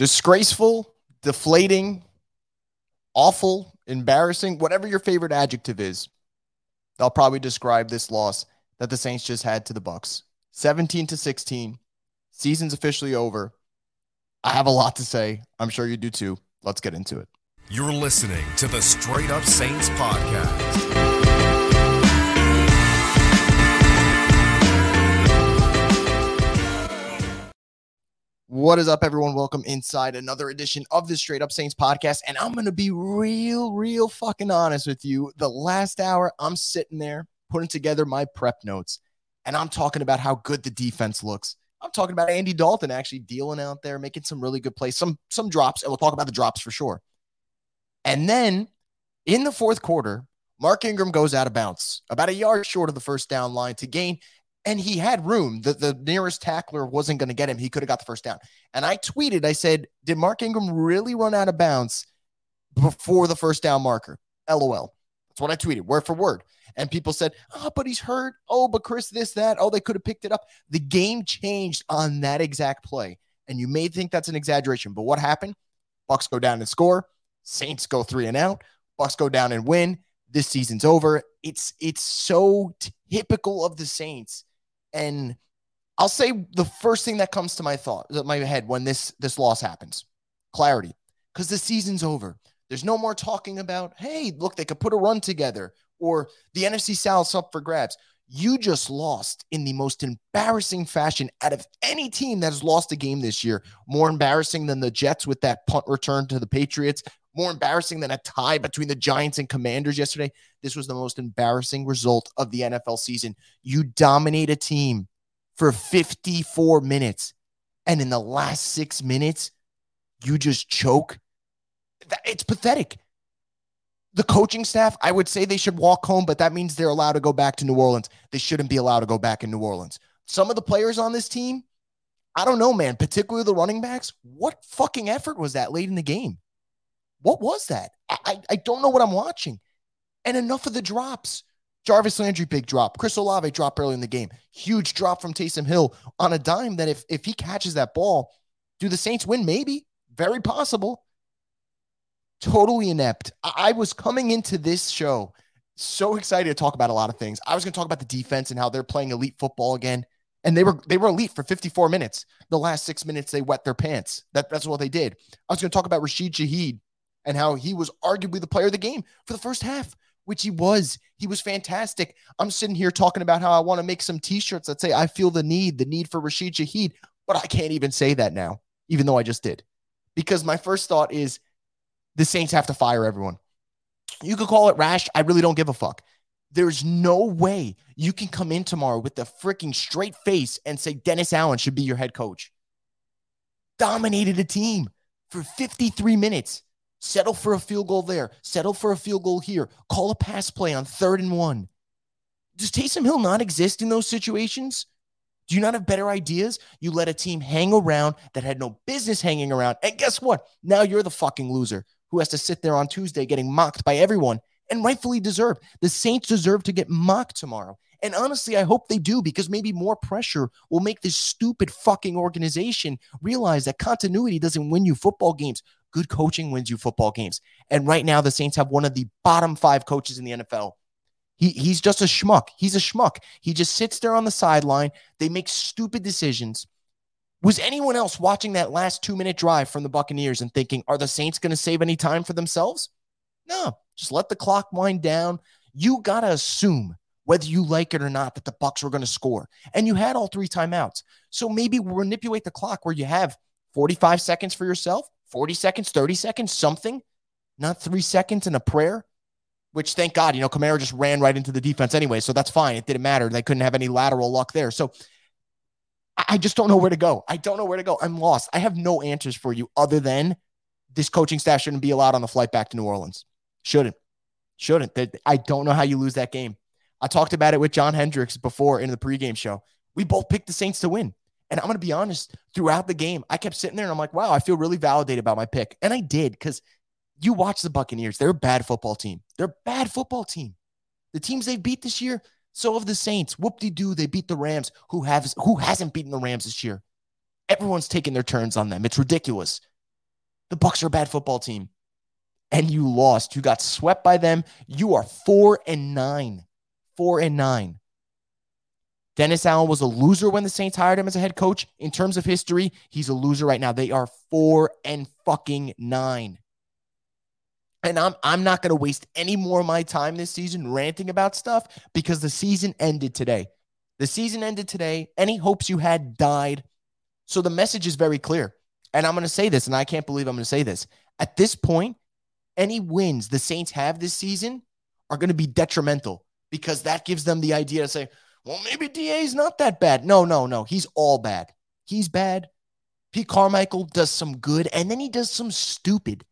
disgraceful, deflating, awful, embarrassing, whatever your favorite adjective is. They'll probably describe this loss that the Saints just had to the Bucks. 17 to 16. Season's officially over. I have a lot to say. I'm sure you do too. Let's get into it. You're listening to the Straight Up Saints podcast. What is up, everyone? Welcome inside another edition of the Straight Up Saints podcast. And I'm going to be real, real fucking honest with you. The last hour, I'm sitting there putting together my prep notes and I'm talking about how good the defense looks. I'm talking about Andy Dalton actually dealing out there, making some really good plays, some some drops, and we'll talk about the drops for sure. And then in the fourth quarter, Mark Ingram goes out of bounds, about a yard short of the first down line to gain and he had room. The, the nearest tackler wasn't going to get him. He could have got the first down. And I tweeted, I said, Did Mark Ingram really run out of bounds before the first down marker? LOL. That's what I tweeted, word for word. And people said, Oh, but he's hurt. Oh, but Chris, this, that. Oh, they could have picked it up. The game changed on that exact play. And you may think that's an exaggeration, but what happened? Bucks go down and score. Saints go three and out. Bucks go down and win. This season's over. It's it's so typical of the Saints and I'll say the first thing that comes to my thought, my head when this this loss happens, clarity, because the season's over. There's no more talking about, hey, look, they could put a run together, or the NFC South's up for grabs. You just lost in the most embarrassing fashion out of any team that has lost a game this year. More embarrassing than the Jets with that punt return to the Patriots. More embarrassing than a tie between the Giants and Commanders yesterday. This was the most embarrassing result of the NFL season. You dominate a team for 54 minutes, and in the last six minutes, you just choke. It's pathetic. The coaching staff, I would say they should walk home, but that means they're allowed to go back to New Orleans. They shouldn't be allowed to go back in New Orleans. Some of the players on this team, I don't know, man, particularly the running backs. What fucking effort was that late in the game? What was that? I, I, don't know what I'm watching. And enough of the drops. Jarvis Landry, big drop. Chris Olave drop early in the game. Huge drop from Taysom Hill on a dime that if, if he catches that ball, do the Saints win? Maybe. Very possible. Totally inept. I, I was coming into this show so excited to talk about a lot of things. I was going to talk about the defense and how they're playing elite football again. And they were they were elite for 54 minutes. The last six minutes they wet their pants. That, that's what they did. I was going to talk about Rashid Shaheed and how he was arguably the player of the game for the first half which he was. He was fantastic. I'm sitting here talking about how I want to make some t-shirts that say I feel the need, the need for Rashid Shaheed, but I can't even say that now, even though I just did. Because my first thought is the Saints have to fire everyone. You could call it rash. I really don't give a fuck. There's no way you can come in tomorrow with a freaking straight face and say Dennis Allen should be your head coach. Dominated a team for 53 minutes. Settle for a field goal there. Settle for a field goal here. Call a pass play on third and one. Does Taysom Hill not exist in those situations? Do you not have better ideas? You let a team hang around that had no business hanging around. And guess what? Now you're the fucking loser who has to sit there on Tuesday getting mocked by everyone and rightfully deserved. The Saints deserve to get mocked tomorrow. And honestly, I hope they do because maybe more pressure will make this stupid fucking organization realize that continuity doesn't win you football games. Good coaching wins you football games. And right now, the Saints have one of the bottom five coaches in the NFL. He, he's just a schmuck. He's a schmuck. He just sits there on the sideline. They make stupid decisions. Was anyone else watching that last two minute drive from the Buccaneers and thinking, are the Saints going to save any time for themselves? No, just let the clock wind down. You got to assume whether you like it or not that the Bucs were going to score. And you had all three timeouts. So maybe manipulate the clock where you have 45 seconds for yourself, 40 seconds, 30 seconds, something, not three seconds and a prayer, which thank God, you know, Kamara just ran right into the defense anyway. So that's fine. It didn't matter. They couldn't have any lateral luck there. So I just don't know where to go. I don't know where to go. I'm lost. I have no answers for you other than this coaching staff shouldn't be allowed on the flight back to New Orleans. Shouldn't. Shouldn't. I don't know how you lose that game. I talked about it with John Hendricks before in the pregame show. We both picked the Saints to win. And I'm going to be honest, throughout the game, I kept sitting there and I'm like, wow, I feel really validated about my pick. And I did because you watch the Buccaneers. They're a bad football team. They're a bad football team. The teams they've beat this year, so have the Saints. Whoop-de-doo, they beat the Rams. Who has who hasn't beaten the Rams this year? Everyone's taking their turns on them. It's ridiculous. The Bucks are a bad football team. And you lost. You got swept by them. You are four and nine. Four and nine. Dennis Allen was a loser when the Saints hired him as a head coach. In terms of history, he's a loser right now. They are four and fucking nine. And I'm I'm not going to waste any more of my time this season ranting about stuff because the season ended today. The season ended today. Any hopes you had died. So the message is very clear. And I'm going to say this, and I can't believe I'm going to say this. At this point, any wins the Saints have this season are going to be detrimental because that gives them the idea to say, well, maybe DA is not that bad. No, no, no. He's all bad. He's bad. Pete Carmichael does some good, and then he does some stupid.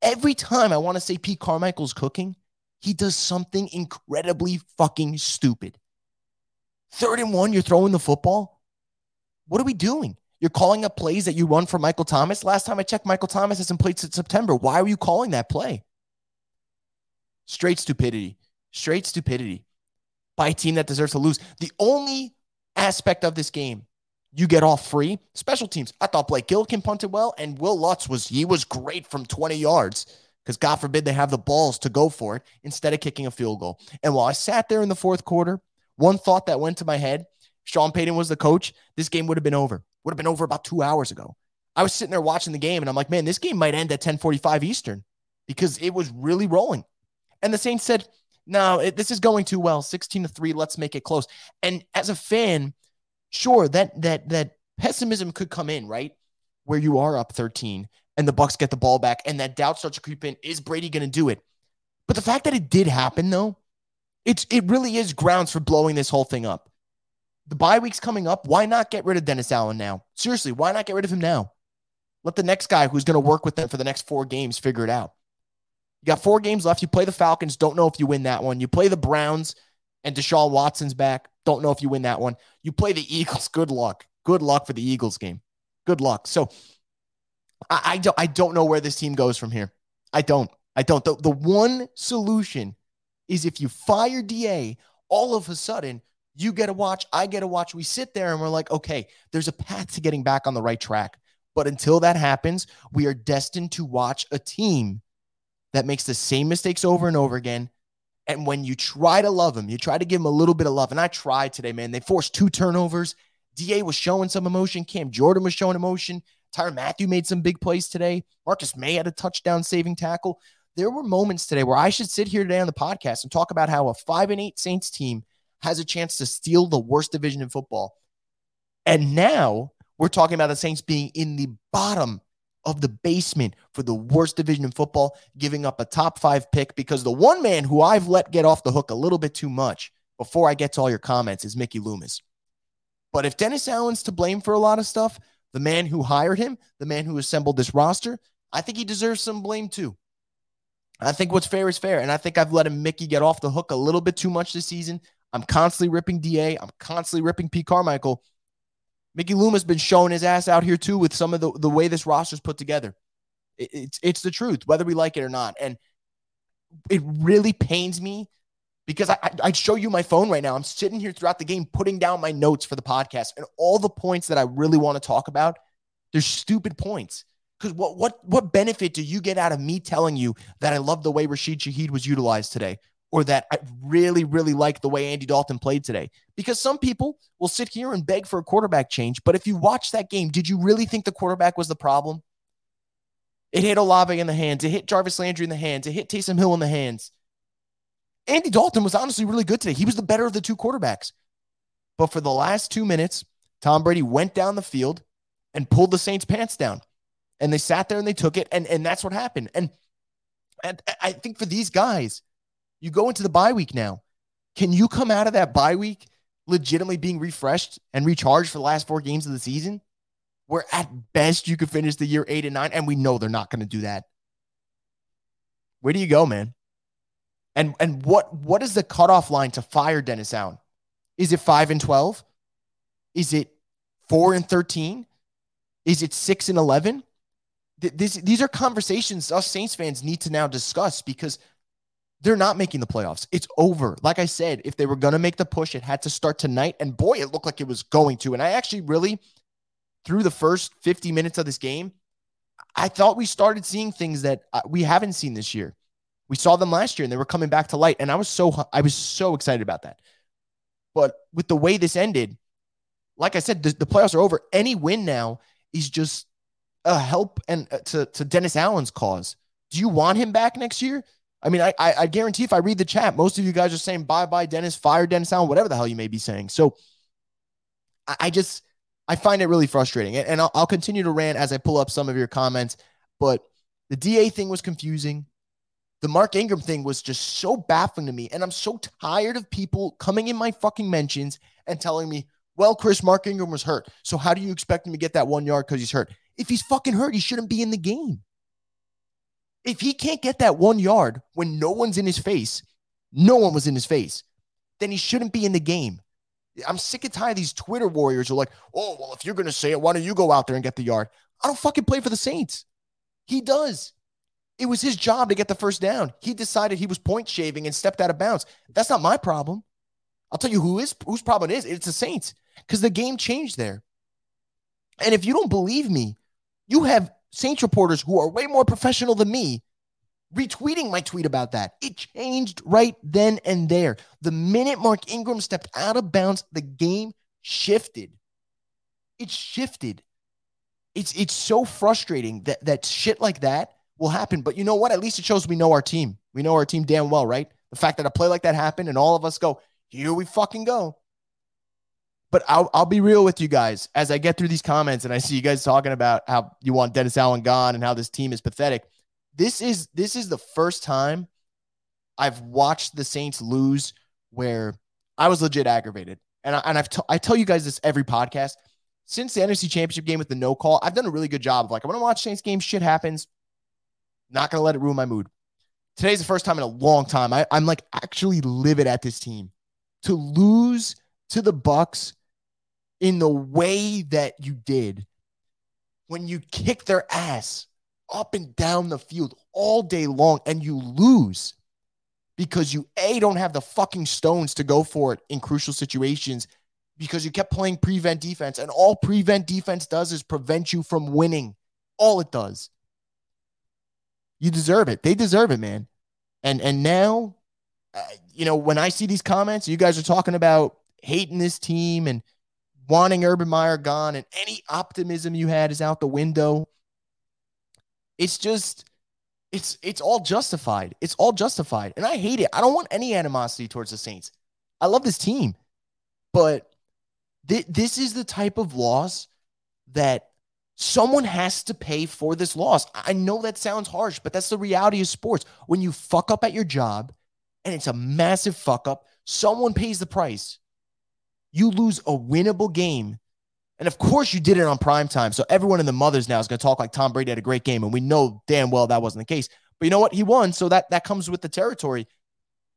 Every time I want to say Pete Carmichael's cooking, he does something incredibly fucking stupid. Third and one, you're throwing the football. What are we doing? You're calling up plays that you run for Michael Thomas. Last time I checked, Michael Thomas hasn't played since September. Why are you calling that play? Straight stupidity. Straight stupidity by a team that deserves to lose. The only aspect of this game you get off free, special teams. I thought Blake Gillikin punted well, and Wil Lutz was he was great from 20 yards because God forbid they have the balls to go for it instead of kicking a field goal. And while I sat there in the fourth quarter, one thought that went to my head Sean Payton was the coach, this game would have been over. Would have been over about two hours ago. I was sitting there watching the game and I'm like, man, this game might end at 1045 Eastern because it was really rolling. And the Saints said, no, it, this is going too well. 16 to 3, let's make it close. And as a fan, sure, that that that pessimism could come in, right? Where you are up 13 and the Bucks get the ball back and that doubt starts to creep in. Is Brady going to do it? But the fact that it did happen though, it's it really is grounds for blowing this whole thing up. The bye week's coming up. Why not get rid of Dennis Allen now? Seriously, why not get rid of him now? Let the next guy who's going to work with them for the next four games figure it out. You got four games left. You play the Falcons. Don't know if you win that one. You play the Browns and Deshaun Watson's back. Don't know if you win that one. You play the Eagles. Good luck. Good luck for the Eagles game. Good luck. So I, I don't I don't know where this team goes from here. I don't. I don't. The, the one solution is if you fire DA, all of a sudden you get a watch, I get a watch. We sit there and we're like, okay, there's a path to getting back on the right track. But until that happens, we are destined to watch a team that makes the same mistakes over and over again. And when you try to love him, you try to give him a little bit of love. And I tried today, man. They forced two turnovers. DA was showing some emotion. Cam Jordan was showing emotion. Tyrann Mathieu made some big plays today. Marcus Maye had a touchdown saving tackle. There were moments today where I should sit here today on the podcast and talk about how a five and eight Saints team has a chance to steal the worst division in football. And now we're talking about the Saints being in the bottom of the basement for the worst division in football, giving up a top five pick because the one man who I've let get off the hook a little bit too much before I get to all your comments is Mickey Loomis. But if Dennis Allen's to blame for a lot of stuff, the man who hired him, the man who assembled this roster, I think he deserves some blame too. I think what's fair is fair. And I think I've let him Mickey get off the hook a little bit too much this season. I'm constantly ripping DA. I'm constantly ripping P. Carmichael. Mickey Loomis been showing his ass out here too with some of the, the way this roster's put together. It, it's it's the truth, whether we like it or not. And it really pains me because I, I I show you my phone right now. I'm sitting here throughout the game putting down my notes for the podcast, and all the points that I really want to talk about, they're stupid points. Because what what what benefit do you get out of me telling you that I love the way Rashid Shaheed was utilized today? Or that I really, really like the way Andy Dalton played today. Because some people will sit here and beg for a quarterback change. But if you watch that game, did you really think the quarterback was the problem? It hit Olave in the hands. It hit Jarvis Landry in the hands. It hit Taysom Hill in the hands. Andy Dalton was honestly really good today. He was the better of the two quarterbacks. But for the last two minutes, Tom Brady went down the field and pulled the Saints' pants down. And they sat there and they took it. And, and that's what happened. And, and I think for these guys, you go into the bye week now. Can you come out of that bye week legitimately being refreshed and recharged for the last four games of the season? Where at best you could finish the year eight and nine, and we know they're not going to do that. Where do you go, man? And and what what is the cutoff line to fire Dennis Allen? Is it five and twelve? Is it four and thirteen? Is it six and eleven? This, these are conversations us Saints fans need to now discuss because they're not making the playoffs. It's over. Like I said, if they were going to make the push, it had to start tonight. And boy, it looked like it was going to. And I actually really, through the first 50 minutes of this game, I thought we started seeing things that uh, we haven't seen this year. We saw them last year and they were coming back to light. And I was so I was so excited about that. But with the way this ended, like I said, the, the playoffs are over. Any win now is just a help and uh, to, to Dennis Allen's cause. Do you want him back next year? I mean, I, I, I guarantee if I read the chat, most of you guys are saying bye bye Dennis, fire Dennis Allen, whatever the hell you may be saying. So I, I just I find it really frustrating, and, and I'll, I'll continue to rant as I pull up some of your comments. But the DA thing was confusing. The Mark Ingram thing was just so baffling to me, and I'm so tired of people coming in my fucking mentions and telling me, "Well, Chris, Mark Ingram was hurt, so how do you expect him to get that one yard because he's hurt?" If he's fucking hurt, he shouldn't be in the game. If he can't get that one yard when no one's in his face, no one was in his face, then he shouldn't be in the game. I'm sick and tired of these Twitter warriors who are like, oh, well, if you're going to say it, why don't you go out there and get the yard? I don't fucking play for the Saints. He does. It was his job to get the first down. He decided he was point shaving and stepped out of bounds. That's not my problem. I'll tell you who is whose problem it is. It's the Saints because the game changed there. And if you don't believe me, you have Saints reporters who are way more professional than me retweeting my tweet about that. It changed right then and there. The minute Mark Ingram stepped out of bounds, the game shifted. It shifted. It's it's so frustrating that that shit like that will happen. But you know what? At least it shows we know our team. We know our team damn well, right? The fact that a play like that happened and all of us go, here we fucking go. But I'll, I'll be real with you guys as I get through these comments and I see you guys talking about how you want Dennis Allen gone and how this team is pathetic. This is this is the first time I've watched the Saints lose where I was legit aggravated. And, I, and I've t- I tell you guys this every podcast. Since the NFC Championship game with the no call, I've done a really good job of like, I want to watch Saints games, shit happens. Not to let it ruin my mood. Today's the first time in a long time. I, I'm like actually livid at this team. To lose to the Bucs in the way that you did. When you kick their ass up and down the field all day long and you lose because you a don't have the fucking stones to go for it in crucial situations because you kept playing prevent defense and all prevent defense does is prevent you from winning. All it does. You deserve it. They deserve it man. And and now uh, you know when i see these comments you guys are talking about hating this team and wanting urban meyer gone and any optimism you had is out the window it's just it's it's all justified. It's all justified. And I hate it. I don't want any animosity towards the Saints. I love this team. But th- this is the type of loss that someone has to pay for this loss. I know that sounds harsh, but that's the reality of sports. When you fuck up at your job and it's a massive fuck up, someone pays the price. You lose a winnable game and of course, you did it on prime time. So everyone in the mothers now is going to talk like Tom Brady had a great game. And we know damn well that wasn't the case. But you know what? He won. So that, that comes with the territory.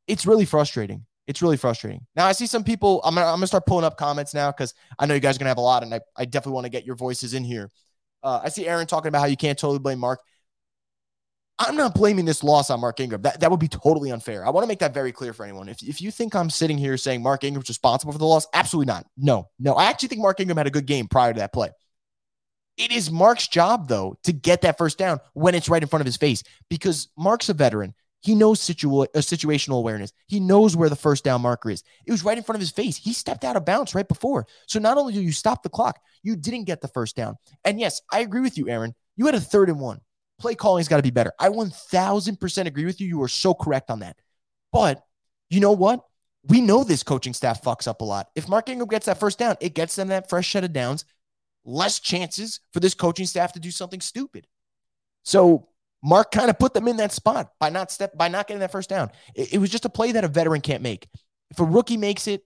It's really frustrating. It's really frustrating. Now, I see some people, I'm going I'm to start pulling up comments now because I know you guys are going to have a lot. And I, I definitely want to get your voices in here. Uh, I see Aaron talking about how you can't totally blame Mark. I'm not blaming this loss on Mark Ingram. That, that would be totally unfair. I want to make that very clear for anyone. If, if you think I'm sitting here saying Mark Ingram's responsible for the loss, absolutely not. No, no. I actually think Mark Ingram had a good game prior to that play. It is Mark's job, though, to get that first down when it's right in front of his face because Mark's a veteran. He knows situa- uh, situational awareness. He knows where the first down marker is. It was right in front of his face. He stepped out of bounds right before. So not only do you stop the clock, you didn't get the first down. And yes, I agree with you, Aaron. You had a third and one play calling's got to be better. I 1000% agree with you. You are so correct on that. But you know what? We know this coaching staff fucks up a lot. If Mark Ingram gets that first down, it gets them that fresh set of downs, less chances for this coaching staff to do something stupid. So Mark kind of put them in that spot by not step by not getting that first down. It, it was just a play that a veteran can't make. If a rookie makes it,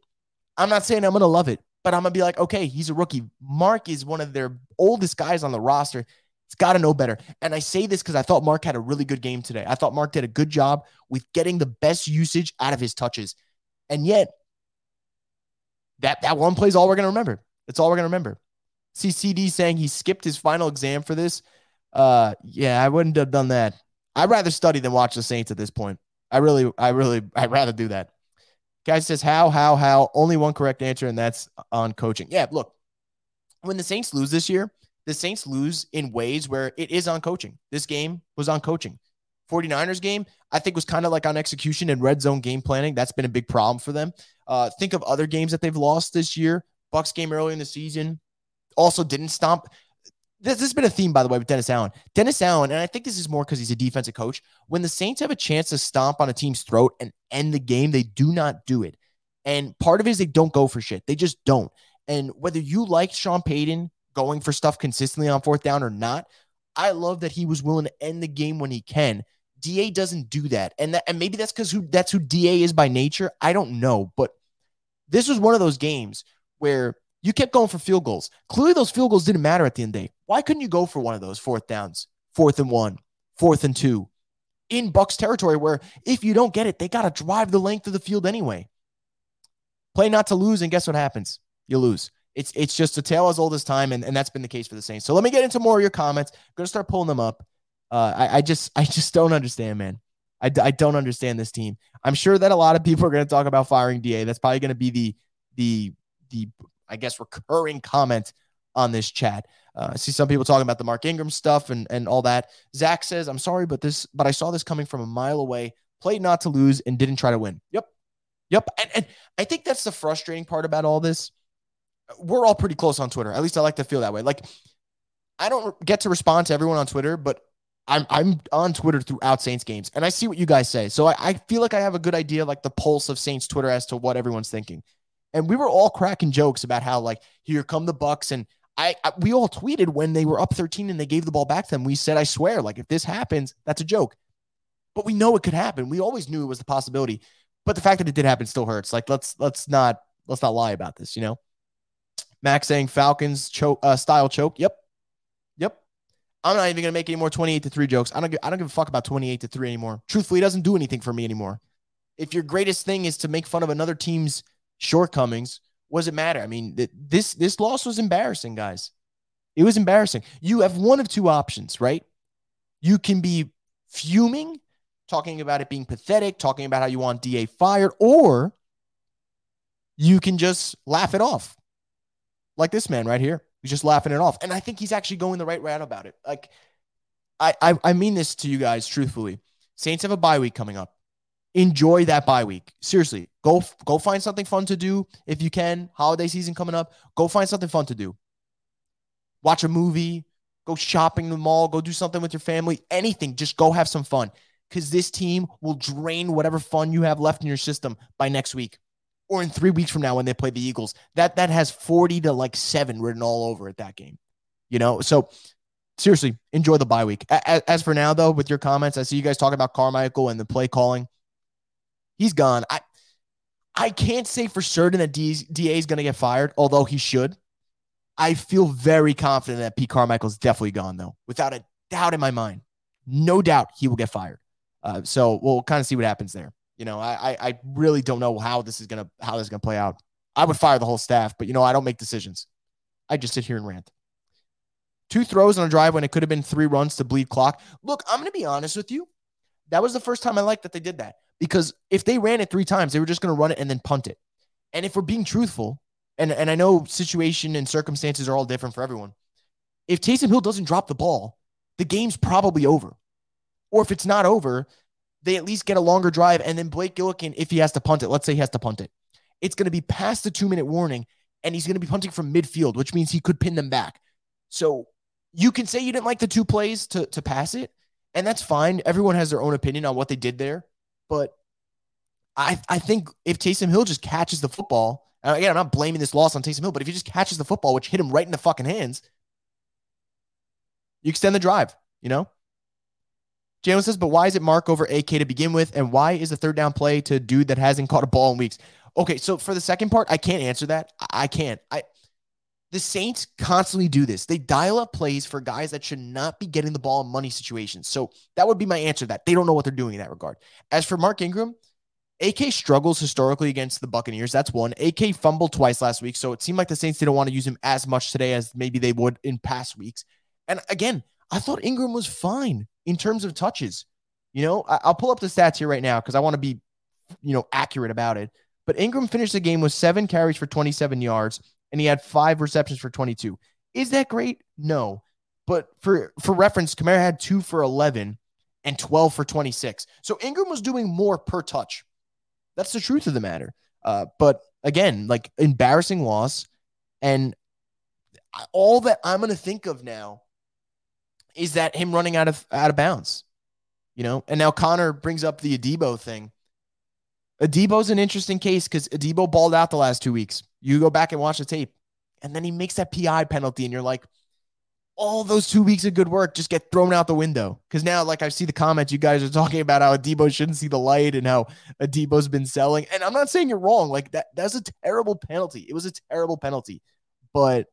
I'm not saying I'm going to love it, but I'm going to be like, okay, he's a rookie. Mark is one of their oldest guys on the roster. It's got to know better. And I say this because I thought Mark had a really good game today. I thought Mark did a good job with getting the best usage out of his touches. And yet, that, that one play is all we're going to remember. That's all we're going to remember. See CD saying he skipped his final exam for this. Uh, yeah, I wouldn't have done that. I'd rather study than watch the Saints at this point. I really, I really, I'd rather do that. Guy says, how, how, how? Only one correct answer, and that's on coaching. Yeah, look, when the Saints lose this year, the Saints lose in ways where it is on coaching. This game was on coaching. 49ers game, I think was kind of like on execution and red zone game planning. That's been a big problem for them. Uh, think of other games that they've lost this year. Bucks game early in the season also didn't stomp. This, this has been a theme, by the way, with Dennis Allen. Dennis Allen, and I think this is more because he's a defensive coach. When the Saints have a chance to stomp on a team's throat and end the game, they do not do it. And part of it is they don't go for shit. They just don't. And whether you like Sean Payton going for stuff consistently on fourth down or not, I love that he was willing to end the game when he can. Da doesn't do that, and that, and maybe that's because who that's who Da is by nature. I don't know, but this was one of those games where you kept going for field goals. Clearly, those field goals didn't matter at the end of the day. Why couldn't you go for one of those fourth downs, fourth and one, fourth and two, in Bucks territory where if you don't get it, they got to drive the length of the field anyway. Play not to lose, and guess what happens? You lose. It's it's just a tale as old as time, and, and that's been the case for the Saints. So let me get into more of your comments. I'm gonna start pulling them up. Uh, I, I just I just don't understand, man. I, I don't understand this team. I'm sure that a lot of people are going to talk about firing Da. That's probably going to be the the the I guess recurring comment on this chat. Uh, I see some people talking about the Mark Ingram stuff and and all that. Zach says, "I'm sorry, but this but I saw this coming from a mile away. Played not to lose and didn't try to win." Yep, yep. And and I think that's the frustrating part about all this. We're all pretty close on Twitter. At least I like to feel that way. Like I don't get to respond to everyone on Twitter, but I'm I'm on Twitter throughout Saints games, and I see what you guys say. So I, I feel like I have a good idea, like the pulse of Saints Twitter as to what everyone's thinking. And we were all cracking jokes about how like here come the Bucks, and I, I we all tweeted when they were up 13 and they gave the ball back to them. We said, I swear, like if this happens, that's a joke. But we know it could happen. We always knew it was the possibility. But the fact that it did happen still hurts. Like let's let's not let's not lie about this. You know, Max saying Falcons choke uh, style choke. Yep, yep. I'm not even gonna make any more 28 to 3 jokes. I don't give, I don't give a fuck about 28 to 3 anymore. Truthfully, it doesn't do anything for me anymore. If your greatest thing is to make fun of another team's shortcomings, what does it matter? I mean, th- this this loss was embarrassing, guys. It was embarrassing. You have one of two options, right? You can be fuming, talking about it being pathetic, talking about how you want DA fired, or you can just laugh it off. Like this man right here. He's just laughing it off. And I think he's actually going the right route about it. Like, I, I, I mean this to you guys truthfully. Saints have a bye week coming up. Enjoy that bye week. Seriously, go go find something fun to do if you can. Holiday season coming up. Go find something fun to do. Watch a movie. Go shopping in the mall. Go do something with your family. Anything. Just go have some fun because this team will drain whatever fun you have left in your system by next week or in three weeks from now when they play the Eagles. That that has 40 to like seven written all over it that game. You know, so seriously, enjoy the bye week. As, as, for now, though, with your comments, I see you guys talking about Carmichael and the play calling. He's gone. I I can't say for certain that D, DA is going to get fired, although he should. I feel very confident that Pete Carmichael is definitely gone, though, without a doubt in my mind. No doubt he will get fired. Uh, so we'll kind of see what happens there. You know, I I really don't know how this is gonna how this is gonna play out. I would fire the whole staff, but you know, I don't make decisions. I just sit here and rant. Two throws on a drive when it could have been three runs to bleed clock. Look, I'm gonna be honest with you. That was the first time I liked that they did that because if they ran it three times, they were just gonna run it and then punt it. And if we're being truthful, and and I know situation and circumstances are all different for everyone. If Taysom Hill doesn't drop the ball, the game's probably over. Or if it's not over, they at least get a longer drive. And then Blake Gillikin, if he has to punt it, let's say he has to punt it, it's going to be past the two minute warning and he's going to be punting from midfield, which means he could pin them back. So you can say you didn't like the two plays to, to pass it, and that's fine. Everyone has their own opinion on what they did there. But I, I think if Taysom Hill just catches the football, again, I'm not blaming this loss on Taysom Hill, but if he just catches the football, which hit him right in the fucking hands, you extend the drive, you know? Jalen says, but why is it Mark over AK to begin with? And why is the third down play to dude that hasn't caught a ball in weeks? Okay, so for the second part, I can't answer that. I can't. I the Saints constantly do this. They dial up plays for guys that should not be getting the ball in money situations. So that would be my answer that. They don't know what they're doing in that regard. As for Mark Ingram, AK struggles historically against the Buccaneers. That's one. AK fumbled twice last week. So it seemed like the Saints didn't want to use him as much today as maybe they would in past weeks. And again, I thought Ingram was fine in terms of touches. You know, I, will pull up the stats here right now because I want to be, you know, accurate about it. But Ingram finished the game with seven carries for 27 yards and he had five receptions for 22. Is that great? No. But for for reference, Kamara had two for 11 and 12 for 26. So Ingram was doing more per touch. That's the truth of the matter. Uh, but again, like embarrassing loss. And all that I'm going to think of now is that him running out of out of bounds, you know. And now Connor brings up the Adebo thing. Adebo's an interesting case because Adebo balled out the last two weeks. You go back and watch the tape, and then he makes that PI penalty, and you're like, all those two weeks of good work just get thrown out the window. Because now, like I see the comments, you guys are talking about how Adebo shouldn't see the light and how Adebo's been selling. And I'm not saying you're wrong. Like that, that's a terrible penalty. It was a terrible penalty, but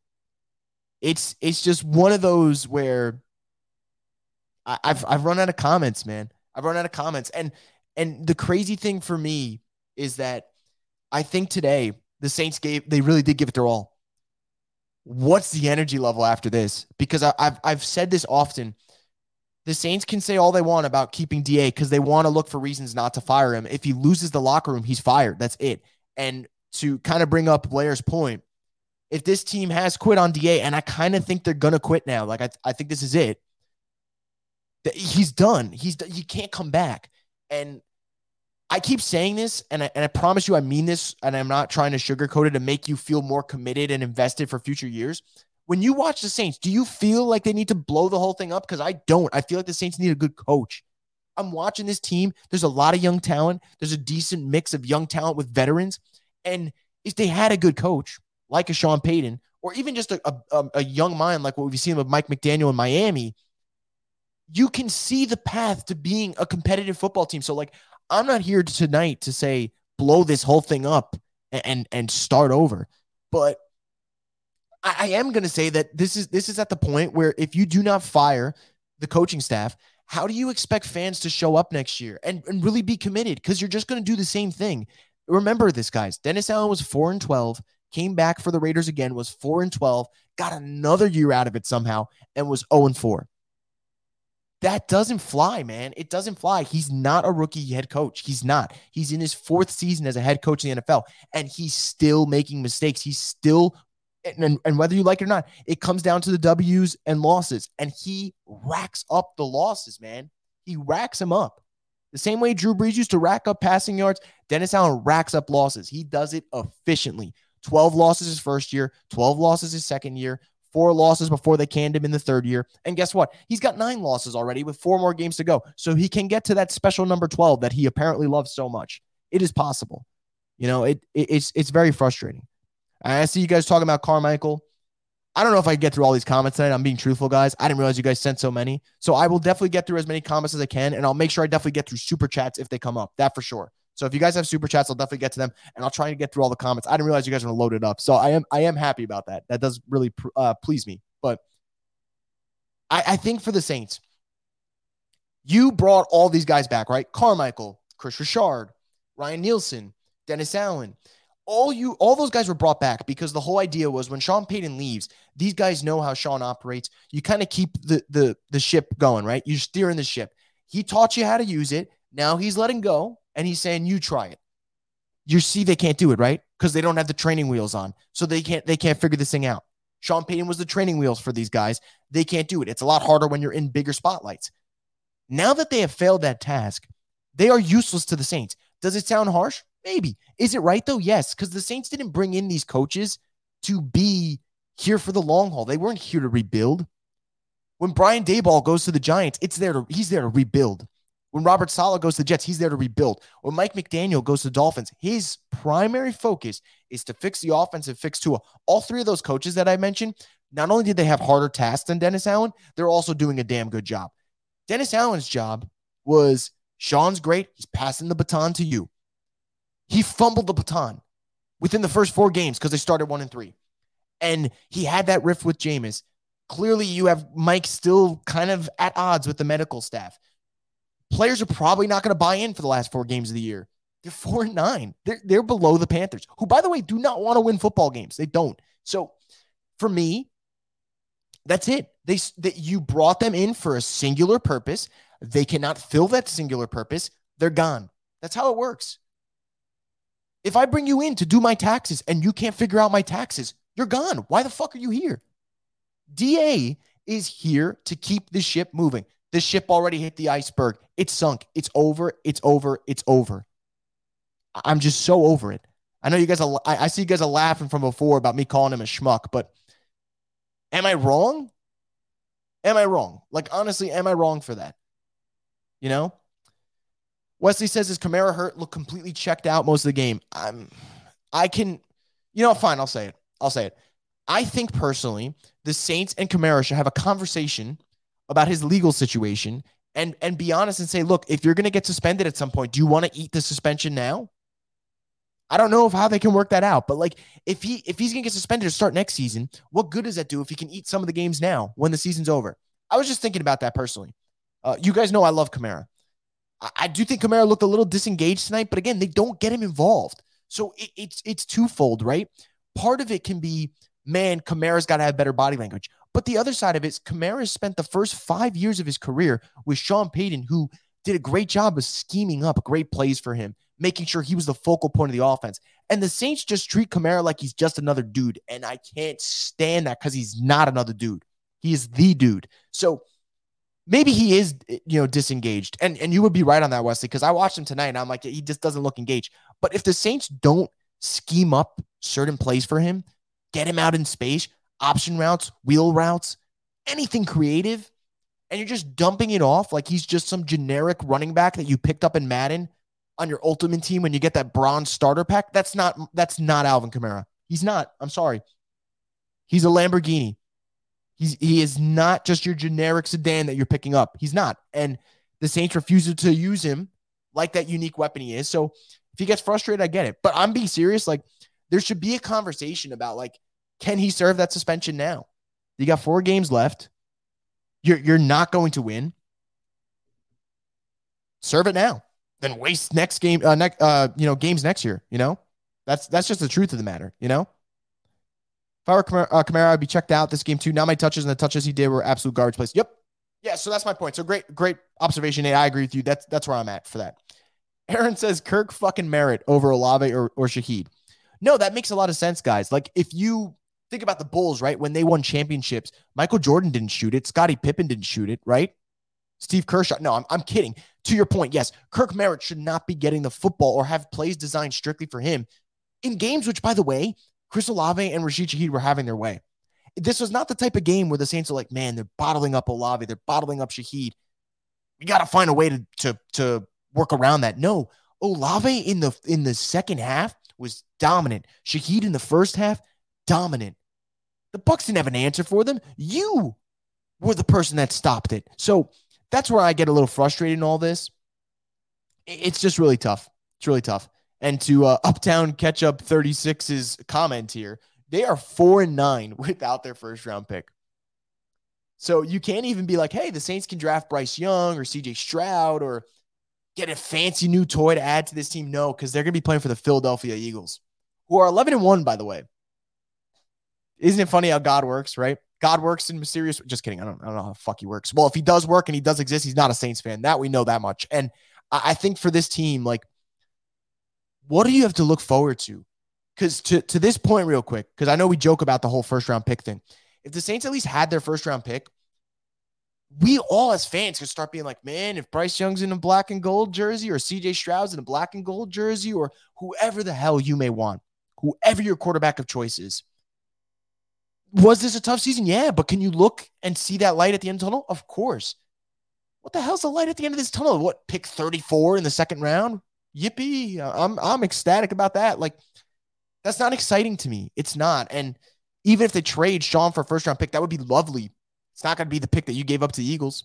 it's it's just one of those where I've I've run out of comments, man. I've run out of comments, and and the crazy thing for me is that I think today the Saints gave they really did give it their all what's the energy level after this? Because I, have I've said this often. The Saints can say all they want about keeping Da because they want to look for reasons not to fire him. If he loses the locker room, he's fired. That's it. And to kind of bring up Blair's point, if this team has quit on Da, and I kind of think they're gonna quit now, like I, I think this is it. He's done. He's he can't come back. And I keep saying this, and I, and I promise you, I mean this, and I'm not trying to sugarcoat it to make you feel more committed and invested for future years. When you watch the Saints, do you feel like they need to blow the whole thing up? Because I don't. I feel like the Saints need a good coach. I'm watching this team. There's a lot of young talent. There's a decent mix of young talent with veterans. And if they had a good coach like a Sean Payton, or even just a, a, a young mind like what we've seen with Mike McDaniel in Miami, you can see the path to being a competitive football team. So, like, I'm not here tonight to say blow this whole thing up and and, start over, but I, I am going to say that this is this is at the point where if you do not fire the coaching staff, how do you expect fans to show up next year and, and really be committed? Because you're just going to do the same thing. Remember this, guys. Dennis Allen was four and twelve, came back for the Raiders again, was four and twelve, got another year out of it somehow, and was 0 and 4 that doesn't fly, man. It doesn't fly. He's not a rookie head coach. He's not. He's in his fourth season as a head coach in the NFL, and he's still making mistakes. He's still, and, and whether you like it or not, it comes down to the W's and losses, and he racks up the losses, man. He racks them up. The same way Drew Brees used to rack up passing yards, Dennis Allen racks up losses. He does it efficiently. 12 losses his first year, 12 losses his second year, four losses before they canned him in the third year. And guess what? He's got nine losses already with four more games to go. So he can get to that special number 12 that he apparently loves so much. It is possible. You know, it, it it's it's very frustrating. I see you guys talking about Carmichael. I don't know if I get through all these comments tonight. I'm being truthful, guys. I didn't realize you guys sent so many. So I will definitely get through as many comments as I can, and I'll make sure I definitely get through super chats if they come up. That for sure. So if you guys have super chats, I'll definitely get to them, and I'll try to get through all the comments. I didn't realize you guys were going to load it up, so I am I am happy about that. That does really uh, please me. But I, I think for the Saints, you brought all these guys back, right? Carmichael, Kris Richard, Ryan Nielsen, Dennis Allen. All you, all those guys were brought back because the whole idea was when Sean Payton leaves, these guys know how Sean operates. You kind of keep the the the ship going, right? You're steering the ship. He taught you how to use it. Now he's letting go and he's saying, you try it. You see, they can't do it, right? Because they don't have the training wheels on. So they can't, they can't figure this thing out. Sean Payton was the training wheels for these guys. They can't do it. It's a lot harder when you're in bigger spotlights. Now that they have failed that task, they are useless to the Saints. Does it sound harsh? Maybe. Is it right though? Yes, because the Saints didn't bring in these coaches to be here for the long haul. They weren't here to rebuild. When Brian Daboll goes to the Giants, it's there to he's there to rebuild. When Robert Saleh goes to the Jets, he's there to rebuild. When Mike McDaniel goes to the Dolphins, his primary focus is to fix the offense and fix Tua. All three of those coaches that I mentioned, not only did they have harder tasks than Dennis Allen, they're also doing a damn good job. Dennis Allen's job was Sean's great. He's passing the baton to you. He fumbled the baton within the first four games because they started one and three. And he had that rift with Jameis. Clearly, you have Mike still kind of at odds with the medical staff players are probably not going to buy in for the last four games of the year. They're four and nine. They're, they're below the Panthers, who, by the way, do not want to win football games. They don't. So for me, that's it. They that you brought them in for a singular purpose. They cannot fill that singular purpose. They're gone. That's how it works. If I bring you in to do my taxes and you can't figure out my taxes, you're gone. Why the fuck are you here? DA is here to keep the ship moving. The ship already hit the iceberg. It's sunk. It's over. It's over. It's over. I'm just so over it. I know you guys are, I, see you guys are laughing from before about me calling him a schmuck, but am I wrong? Am I wrong? Like, honestly, am I wrong for that? You know? Wesley says, is Kamara hurt? Look completely checked out most of the game. I'm, I can, you know, fine. I'll say it. I'll say it. I think personally, the Saints and Kamara should have a conversation about his legal situation and and be honest and say, look, if you're going to get suspended at some point, do you want to eat the suspension now? I don't know of how they can work that out, but like if he if he's gonna get suspended to start next season, what good does that do if he can eat some of the games now when the season's over? I was just thinking about that personally. Uh, you guys know I love Kamara. I, I, do think Kamara looked a little disengaged tonight, but again, they don't get him involved, so it, it's it's twofold, right? Part of it can be, man, Kamara's got to have better body language, but the other side of it is Kamara spent the first five years of his career with Sean Payton, who did a great job of scheming up great plays for him making sure he was the focal point of the offense. And the Saints just treat Kamara like he's just another dude. And I can't stand that because he's not another dude. He is the dude. So maybe he is, you know, disengaged. And and you would be right on that, Wesley, because I watched him tonight and I'm like, he just doesn't look engaged. But if the Saints don't scheme up certain plays for him, get him out in space, option routes, wheel routes, anything creative, and you're just dumping it off like he's just some generic running back that you picked up in Madden on your ultimate team when you get that bronze starter pack. That's not that's not Alvin Kamara. He's not. I'm sorry. He's a Lamborghini. He's he is not just your generic sedan that you're picking up. He's not. And the Saints refuse to use him like that unique weapon he is. So if he gets frustrated, I get it. But I'm being serious. Like there should be a conversation about like, can he serve that suspension now? You got four games left. You're you're not going to win. Serve it now then waste next game, uh, next, uh, you know, games next year. You know, that's that's just the truth of the matter. You know, if I were Kamara, uh, Kamara I'd be checked out this game too. Now my touches and the touches he did were absolute garbage plays. Yep, yeah. So that's my point. So great, great observation, Nate. I agree with you. That's that's where I'm at for that. Aaron says Kirk fucking Merritt over Olave or, or Shaheed. No, that makes a lot of sense, guys. Like if you think about the Bulls, right? When they won championships, Michael Jordan didn't shoot it. Scottie Pippen didn't shoot it, right? Steve Kershaw. No, I'm, I'm kidding. To your point, yes, Kirk Merritt should not be getting the football or have plays designed strictly for him in games, which, by the way, Chris Olave and Rashid Shaheed were having their way. This was not the type of game where the Saints are like, man, they're bottling up Olave, they're bottling up Shaheed. You got to find a way to, to, to work around that. No, Olave in the in the second half was dominant. Shaheed in the first half, dominant. The Bucks didn't have an answer for them. You were the person that stopped it. So that's where I get a little frustrated in all this. It's just really tough. It's really tough. And to uh, Uptown Catch Up 36's comment here, they are four and nine without their first round pick. So you can't even be like, hey, the Saints can draft Bryce Young or CJ Stroud or get a fancy new toy to add to this team. No, because they're going to be playing for the Philadelphia Eagles, who are 11 and 1, by the way. Isn't it funny how God works, right? God works in mysterious. Just kidding. I don't, I don't know how fuck he works. Well, if he does work and he does exist, he's not a Saints fan. That we know that much. And I, I think for this team, like, what do you have to look forward to? Because to to this point, real quick, because I know we joke about the whole first round pick thing. If the Saints at least had their first round pick, we all as fans could start being like, man, if Bryce Young's in a black and gold jersey or CJ Stroud's in a black and gold jersey or whoever the hell you may want, whoever your quarterback of choice is, was this a tough season? Yeah, but can you look and see that light at the end of the tunnel? Of course. What the hell's the light at the end of this tunnel? What pick 34 in the second round? Yippee. I'm I'm ecstatic about that. Like that's not exciting to me. It's not. And even if they trade Sean for a first round pick, that would be lovely. It's not going to be the pick that you gave up to the Eagles.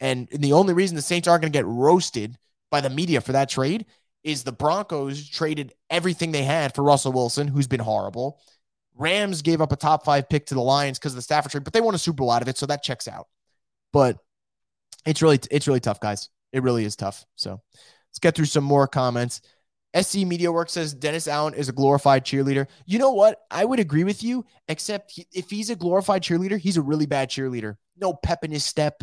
And the only reason the Saints aren't going to get roasted by the media for that trade is the Broncos traded everything they had for Russell Wilson, who's been horrible. Rams gave up a top five pick to the Lions because of the Stafford trade, but they won a Super Bowl out of it, so that checks out. But it's really it's really tough, guys. It really is tough. So let's get through some more comments. SC Media Work says Dennis Allen is a glorified cheerleader. You know what? I would agree with you, except he, if he's a glorified cheerleader, he's a really bad cheerleader. No pep in his step,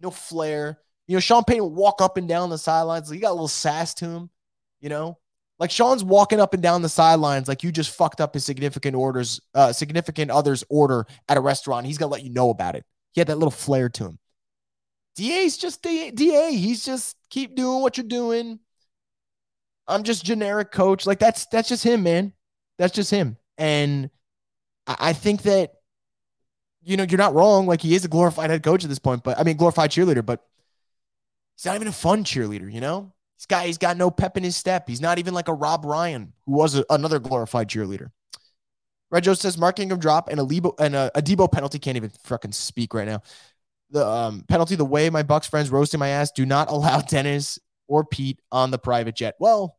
no flair. You know, Sean Payton will walk up and down the sidelines. He got a little sass to him, you know. Like Sean's walking up and down the sidelines like you just fucked up his significant orders, uh, significant other's order at a restaurant. He's gonna let you know about it. He had that little flair to him. DA's just DA. DA. He's just keep doing what you're doing. I'm just generic coach. Like that's that's just him, man. That's just him. And I, I think that you know you're not wrong. Like he is a glorified head coach at this point, but I mean glorified cheerleader, but he's not even a fun cheerleader. You know, this guy he's got no pep in his step. He's not even like a Rob Ryan, who was a, another glorified cheerleader. Joe says Mark Ingram drop and a Lebo and a, Adebo penalty can't even fucking speak right now. The um, penalty, the way my Bucks friends roasting my ass, do not allow Dennis or Pete on the private jet. Well,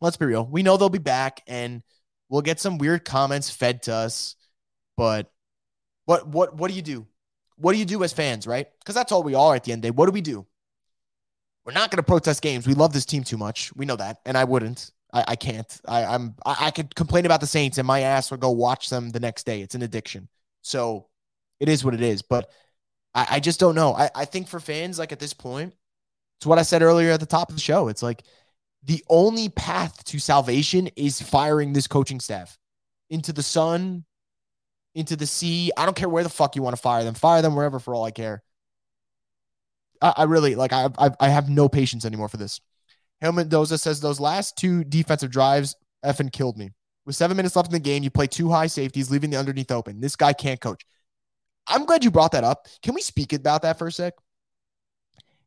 let's be real. We know they'll be back and we'll get some weird comments fed to us. But what what what do you do? What do you do as fans, right? Because that's all we are at the end of the day. What do we do? We're not going to protest games. We love this team too much. We know that, and I wouldn't. I, I can't. I, I'm. I, I could complain about the Saints, and my ass would go watch them the next day. It's an addiction. So it is what it is. But I, I just don't know. I, I think for fans, like at this point, it's what I said earlier at the top of the show. It's like the only path to salvation is firing this coaching staff into the sun, into the sea. I don't care where the fuck you want to fire them. Fire them wherever for all I care. I, I really like I, I I have no patience anymore for this. Hale Mendoza says those last two defensive drives effing killed me. With seven minutes left in the game, you play two high safeties, leaving the underneath open. This guy can't coach. I'm glad you brought that up. Can we speak about that for a sec?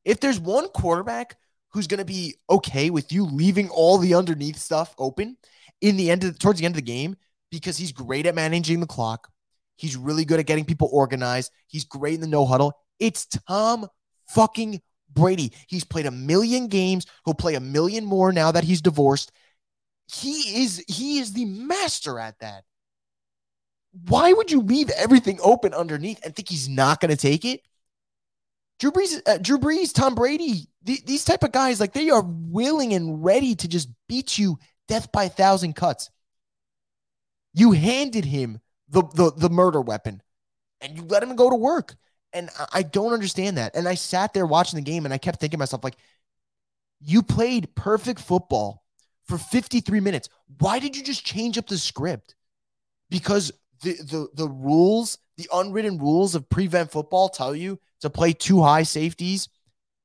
If there's one quarterback who's going to be okay with you leaving all the underneath stuff open in the end of towards the end of the game because he's great at managing the clock. He's really good at getting people organized. He's great in the no huddle. It's Tom fucking Brady. He's played a million games. He'll play a million more now that he's divorced. He is he is the master at that. Why would you leave everything open underneath and think he's not going to take it? Drew Brees, uh, Drew Brees, Tom Brady, th- these type of guys, like they are willing and ready to just beat you death by a thousand cuts. You handed him the, the, the murder weapon and you let him go to work. And I, don't understand that. And I sat there watching the game and I kept thinking to myself, like, you played perfect football for 53 minutes. Why did you just change up the script? Because the the the rules, the unwritten rules of prevent football tell you to play two high safeties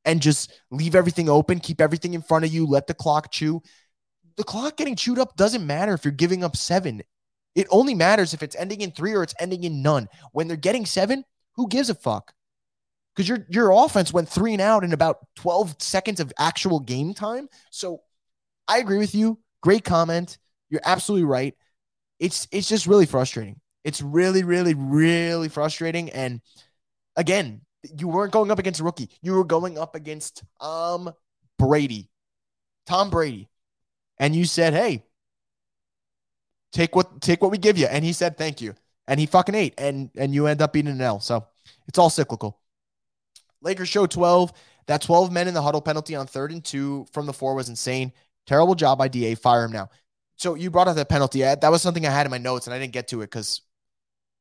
and just leave everything open, keep everything in front of you, let the clock chew. The clock getting chewed up doesn't matter if you're giving up seven. It only matters if it's ending in three or it's ending in none. When they're getting seven, who gives a fuck? Because your your offense went three and out in about 12 seconds of actual game time. So I agree with you. Great comment. You're absolutely right. It's it's just really frustrating. It's really, really, really frustrating. And again, you weren't going up against a rookie. You were going up against Tom Brady. Tom Brady. And you said, hey, take what take what we give you. And he said, thank you. And he fucking ate. And and you end up beating an L. So it's all cyclical. Lakers show 12. That 12 men in the huddle penalty on third and two from the four was insane. Terrible job by DA. Fire him now. So you brought up that penalty. That was something I had in my notes and I didn't get to it because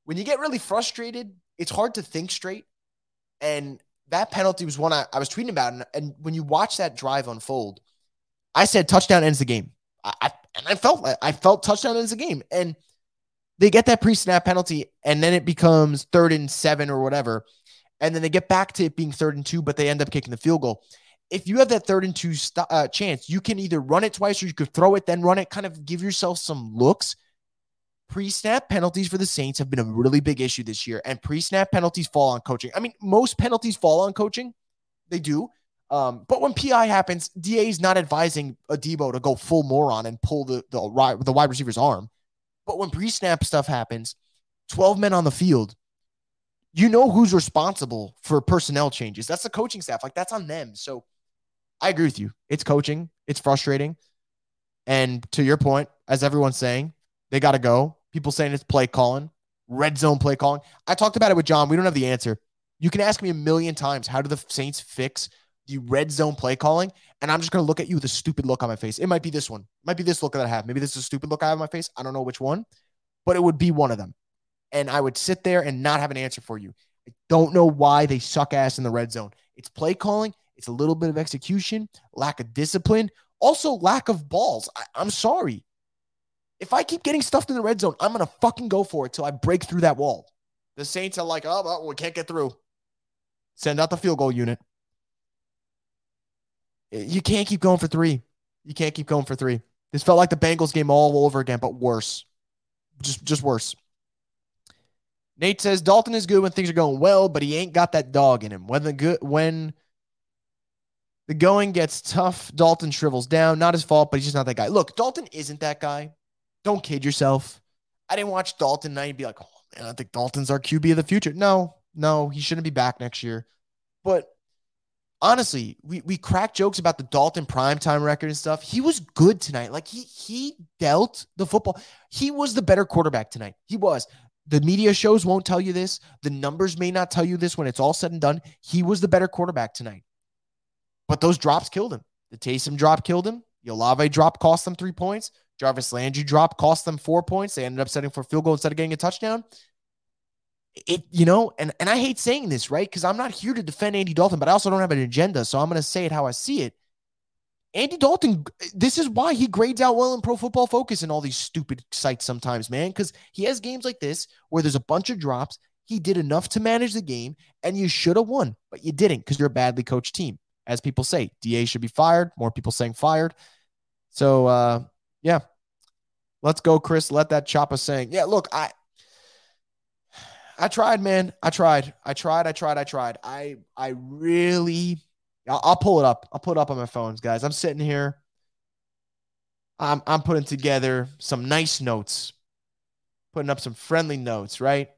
when you get really frustrated, it's hard to think straight. And that penalty was one I, I was tweeting about. And, and, when you watch that drive unfold, I said touchdown ends the game. I, I and I felt I felt touchdown ends the game. And they get that pre-snap penalty, and then it becomes third and seven or whatever. And then they get back to it being third and two, but they end up kicking the field goal. If you have that third and two st- uh, chance, you can either run it twice or you could throw it, then run it, kind of give yourself some looks pre-snap penalties for the Saints have been a really big issue this year, and pre-snap penalties fall on coaching. I mean, most penalties fall on coaching, they do. Um, but when PI happens, DA is not advising Adebo to go full moron and pull the the, the wide receiver's arm. But when pre-snap stuff happens, 12 men on the field, you know who's responsible for personnel changes. That's the coaching staff. Like that's on them. So I agree with you. It's coaching. It's frustrating. And to your point, as everyone's saying, they got to go. People saying it's play calling, red zone play calling. I talked about it with John. We don't have the answer. You can ask me a million times how do the Saints fix the red zone play calling? And I'm just going to look at you with a stupid look on my face. It might be this one. It might be this look that I have. Maybe this is a stupid look I have on my face. I don't know which one, but it would be one of them. And I would sit there and not have an answer for you. I don't know why they suck ass in the red zone. It's play calling, it's a little bit of execution, lack of discipline, Also, lack of balls. I, I'm sorry. If I keep getting stuffed in the red zone, I'm going to fucking go for it till I break through that wall. The Saints are like, oh, well, we can't get through. Send out the field goal unit. You can't keep going for three. You can't keep going for three. This felt like the Bengals game all over again, but worse. Just, just worse. Nate says Dalton is good when things are going well, but he ain't got that dog in him. When the good when the going gets tough, Dalton shrivels down. Not his fault, but he's just not that guy. Look, Dalton isn't that guy. Don't kid yourself. I didn't watch Dalton and I'd be like, oh man, I think Dalton's our QB of the future. No, no, he shouldn't be back next year. But honestly, we we crack jokes about the Dalton primetime record and stuff. He was good tonight. Like he he dealt the football. He was the better quarterback tonight. He was. The media shows won't tell you this. The numbers may not tell you this when it's all said and done. He was the better quarterback tonight. But those drops killed him. The Taysom drop killed him. The Olave drop cost them three points. Jarvis Landry drop cost them four points. They ended up setting for field goal instead of getting a touchdown. It, you know, and, and I hate saying this, right? Because I'm not here to defend Andy Dalton, but I also don't have an agenda. So I'm going to say it how I see it. Andy Dalton, this is why he grades out well in Pro Football Focus and all these stupid sites sometimes, man, because he has games like this where there's a bunch of drops. He did enough to manage the game, and you should have won, but you didn't because you're a badly coached team. As people say, DA should be fired. More people saying fired. So, uh, yeah, let's go, Chris. Let that chopper saying, yeah, look, I, I tried, man. I tried. I tried. I tried. I tried. I, I really I'll, I'll pull it up. I'll put it up on my phones, guys. I'm sitting here. I'm I'm putting together some nice notes, putting up some friendly notes, right?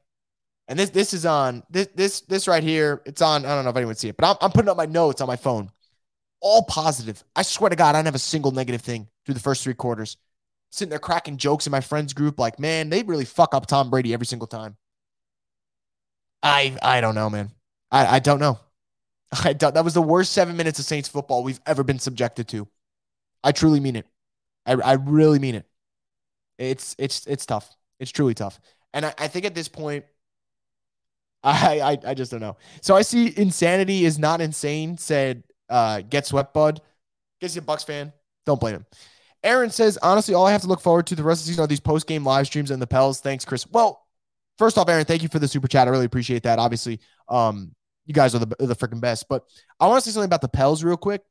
And this this is on this this this right here. It's on. I don't know if anyone see it, but I'm, I'm putting up my notes on my phone, all positive. I swear to God, I don't have a single negative thing through the first three quarters. Sitting there cracking jokes in my friends group, like, man, they really fuck up Tom Brady every single time. I I don't know, man. I I don't know. I doubt that was the worst seven minutes of Saints football we've ever been subjected to. I truly mean it. I, I really mean it. It's it's it's tough. It's truly tough. And I, I think at this point, I, I I just don't know. So I see insanity is not insane. Said uh get swept, bud. Guess you a Bucks fan. Don't blame him. Aaron says, honestly, all I have to look forward to the rest of the season are these post game live streams and the Pels. Thanks, Chris. Well, first off, Aaron, thank you for the super chat. I really appreciate that. Obviously, um, you guys are the, the freaking best. But I want to say something about the Pels real quick.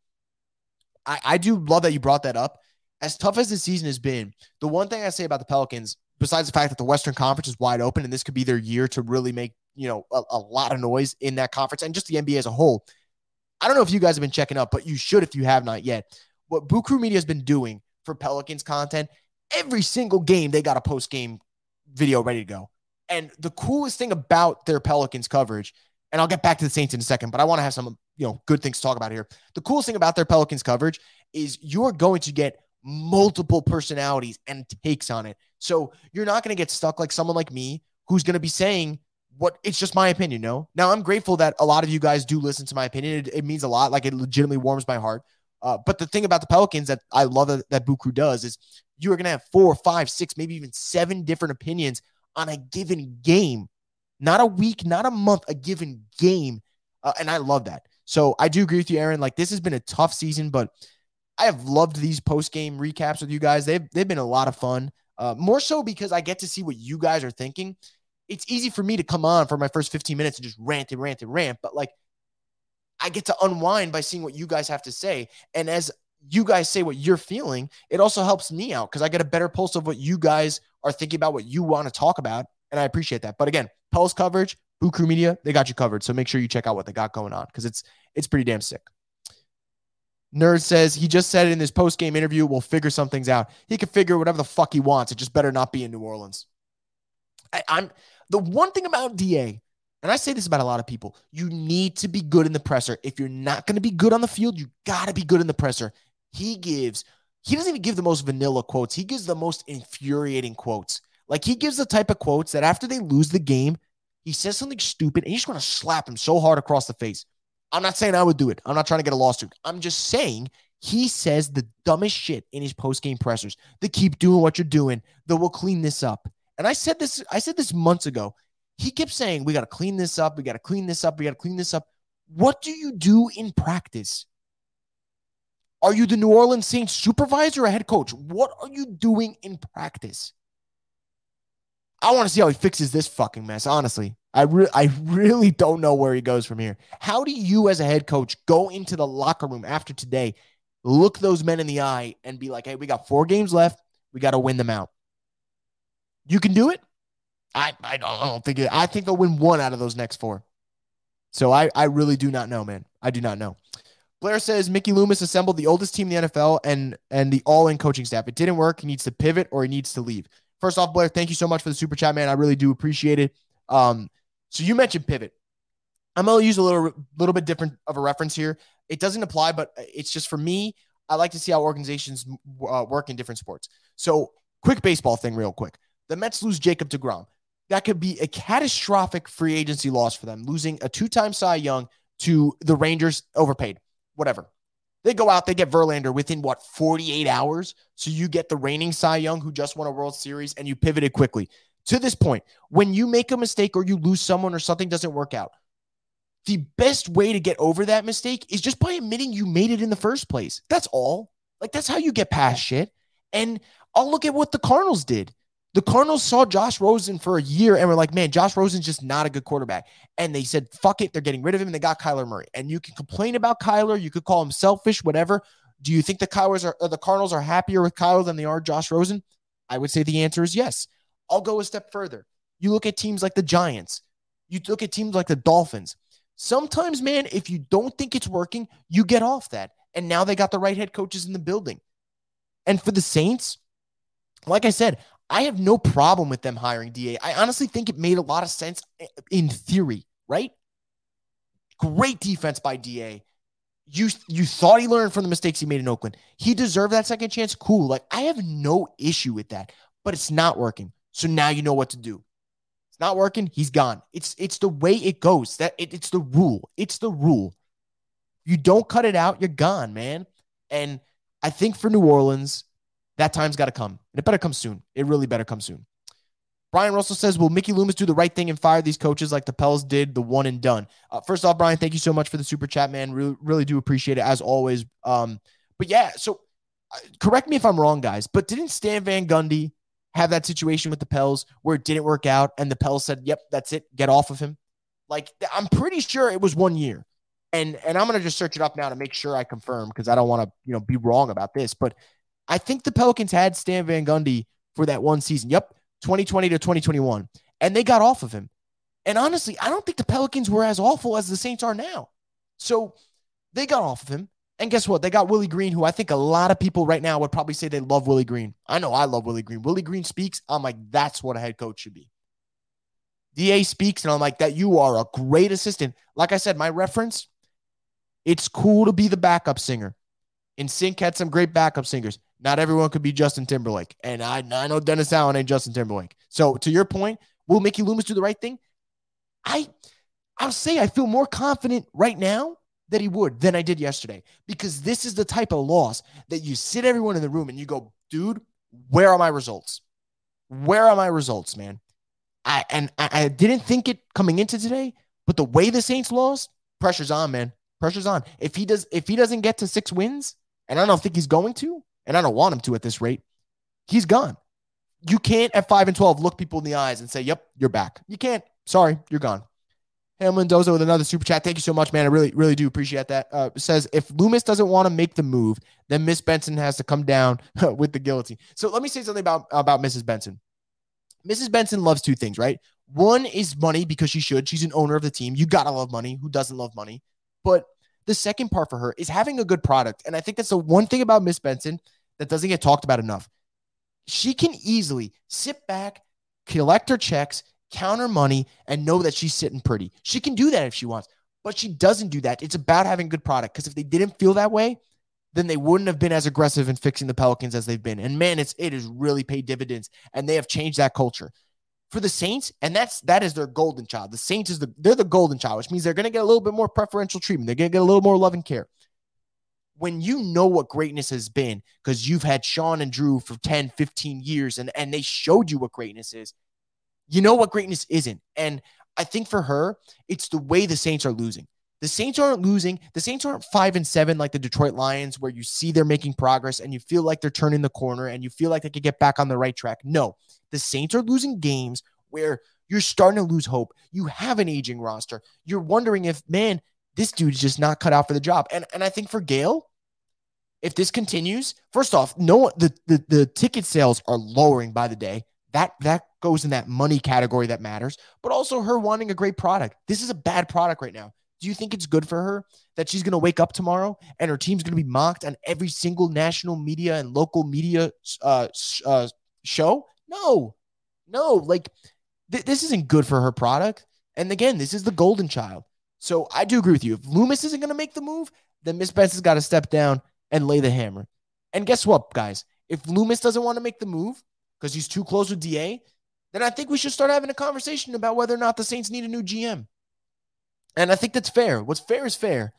I, I do love that you brought that up. As tough as the season has been, the one thing I say about the Pelicans, besides the fact that the Western Conference is wide open and this could be their year to really make, you know, a, a lot of noise in that conference and just the NBA as a whole. I don't know if you guys have been checking up, but you should if you have not yet. What Boo Crew Media has been doing for Pelicans content, every single game they got a post game video ready to go. And the coolest thing about their Pelicans coverage and I'll get back to the Saints in a second, but I want to have some, you know, good things to talk about here. The coolest thing about their Pelicans coverage is you're going to get multiple personalities and takes on it. So you're not going to get stuck like someone like me who's going to be saying what it's just my opinion, no? Now I'm grateful that a lot of you guys do listen to my opinion. It, it means a lot. Like it legitimately warms my heart. Uh, but the thing about the Pelicans that I love that, that Buku does is you are going to have four, five, six, maybe even seven different opinions on a given game not a week, not a month, a given game. Uh, and I love that. So I do agree with you, Aaron. Like this has been a tough season, but I have loved these post game recaps with you guys. They've they've been a lot of fun. Uh, more so because I get to see what you guys are thinking. It's easy for me to come on for my first 15 minutes and just rant and rant and rant, but like I get to unwind by seeing what you guys have to say. And as you guys say what you're feeling, it also helps me out because I get a better pulse of what you guys are thinking about, what you want to talk about. And I appreciate that. But again, Pels coverage, Boo Crew Media, they got you covered. So make sure you check out what they got going on because it's it's pretty damn sick. Nerd says he just said it in his post game interview. We'll figure some things out. He can figure whatever the fuck he wants. It just better not be in New Orleans. I, I'm the one thing about Da, and I say this about a lot of people. You need to be good in the presser. If you're not going to be good on the field, you got to be good in the presser. He gives. He doesn't even give the most vanilla quotes. He gives the most infuriating quotes. Like he gives the type of quotes that after they lose the game, he says something stupid and he's going to slap him so hard across the face. I'm not saying I would do it. I'm not trying to get a lawsuit. I'm just saying he says the dumbest shit in his post game pressers. The keep doing what you're doing. The we'll clean this up. And I said this. I said this months ago. He kept saying we got to clean this up. We got to clean this up. We got to clean this up. What do you do in practice? Are you the New Orleans Saints supervisor or head coach? What are you doing in practice? I want to see how he fixes this fucking mess, honestly. I, re- I really don't know where he goes from here. How do you, as a head coach, go into the locker room after today, look those men in the eye, and be like, hey, we got four games left. We got to win them out. You can do it. I, I, don't, I don't think it. I think they'll win one out of those next four. So I, I really do not know, man. I do not know. Blair says Mickey Loomis assembled the oldest team in the NFL and and the all-in coaching staff. It didn't work. He needs to pivot or he needs to leave. First off, Blair, thank you so much for the super chat, man. I really do appreciate it. Um, so you mentioned pivot. I'm gonna use a little little bit different of a reference here. It doesn't apply, but it's just for me. I like to see how organizations uh, work in different sports. So, quick baseball thing, real quick. The Mets lose Jacob DeGrom. That could be a catastrophic free agency loss for them, losing a two-time Cy Young to the Rangers, overpaid, whatever. They go out, they get Verlander within what 48 hours. So you get the reigning Cy Young who just won a World Series and you pivoted quickly to this point, when you make a mistake or you lose someone or something doesn't work out, the best way to get over that mistake is just by admitting you made it in the first place. That's all. Like, that's how you get past shit. And I'll look at what the Cardinals did. The Cardinals saw Josh Rosen for a year and were like, man, Josh Rosen's just not a good quarterback. And they said, fuck it. They're getting rid of him. And they got Kyler Murray. And you can complain about Kyler. You could call him selfish, whatever. Do you think the Kylers are, the Cardinals are happier with Kyler than they are Josh Rosen? I would say the answer is yes. I'll go a step further. You look at teams like the Giants, you look at teams like the Dolphins. Sometimes, man, if you don't think it's working, you get off that. And now they got the right head coaches in the building. And for the Saints, like I said, I have no problem with them hiring DA. I honestly think it made a lot of sense eh, in theory, right? Great defense by DA. You you thought he learned from the mistakes he made in Oakland. He deserved that second chance. Cool. Like I have no issue with that, but it's not working. So now you know what to do. It's not working. He's gone. It's it's the way it goes. That it, it's the rule. It's the rule. You don't cut it out, you're gone, man. And I think for New Orleans, that time's got to come. And it better come soon. It really better come soon. Brian Russell says, Will Mickey Loomis do the right thing and fire these coaches like the Pels did, the one and done? Uh, first off, Brian, thank you so much for the super chat, man. Really, really do appreciate it as always. Um, but yeah, so uh, correct me if I'm wrong, guys, but didn't Stan Van Gundy have that situation with the Pels where it didn't work out and the Pels said, "Yep, that's it. Get off of him." Like I'm pretty sure it was one year. And and I'm going to just search it up now to make sure I confirm because I don't want to, you know, be wrong about this, but I think the Pelicans had Stan Van Gundy for that one season. Yep, 2020 to 2021. And they got off of him. And honestly, I don't think the Pelicans were as awful as the Saints are now. So they got off of him. And guess what? They got Willie Green, who I think a lot of people right now would probably say they love Willie Green. I know I love Willie Green. Willie Green speaks. I'm like, that's what a head coach should be. DA speaks, and I'm like, that you are a great assistant. Like I said, my reference, it's cool to be the backup singer. NSYNC had some great backup singers. Not everyone could be Justin Timberlake. And I, I know Dennis Allen ain't Justin Timberlake. So to your point, will Mickey Loomis do the right thing? I I'll say I feel more confident right now that he would than I did yesterday because this is the type of loss that you sit everyone in the room and you go, dude, where are my results? Where are my results, man? I and I, I didn't think it coming into today, but the way the Saints lost, pressure's on, man. Pressure's on. If he does, if he doesn't get to six wins, and I don't think he's going to, and I don't want him to at this rate, he's gone. You can't at five and twelve look people in the eyes and say, "Yep, you're back." You can't. Sorry, you're gone. Ham Mendoza with another super chat. Thank you so much, man. I really, really do appreciate that. Uh, says if Loomis doesn't want to make the move, then Miss Benson has to come down with the guillotine. So let me say something about about Mrs. Benson. Mrs. Benson loves two things, right? One is money because she should. She's an owner of the team. You gotta love money. Who doesn't love money? But the second part for her is having a good product, and I think that's the one thing about Miss Benson that doesn't get talked about enough. She can easily sit back, collect her checks, counter money, and know that she's sitting pretty. She can do that if she wants, but she doesn't do that. It's about having good product because if they didn't feel that way, then they wouldn't have been as aggressive in fixing the Pelicans as they've been. And man, it's it has really paid dividends, and they have changed that culture for the Saints, and that's that is their golden child. The Saints is the they're the golden child, which means they're going to get a little bit more preferential treatment. They're going to get a little more love and care. When you know what greatness has been, because you've had Sean and Drew for 10, 15 years, and, and they showed you what greatness is, you know what greatness isn't. And I think for her, it's the way the Saints are losing. The Saints aren't losing. The Saints aren't five and seven like the Detroit Lions, where you see they're making progress and you feel like they're turning the corner and you feel like they could get back on the right track. No, the Saints are losing games where you're starting to lose hope. You have an aging roster. You're wondering if, man, this dude's just not cut out for the job. And and I think for Gayle, if this continues, first off, no the, the the ticket sales are lowering by the day. That that goes in that money category that matters, but also her wanting a great product. This is a bad product right now. Do you think it's good for her that she's going to wake up tomorrow and her team's going to be mocked on every single national media and local media uh, uh, show? No, no. Like th- this isn't good for her product. And again, this is the golden child. So I do agree with you. If Loomis isn't going to make the move, then Miss Benz has got to step down and lay the hammer. And guess what, guys? If Loomis doesn't want to make the move because he's too close with DA, then I think we should start having a conversation about whether or not the Saints need a new GM. And I think that's fair. What's fair is fair,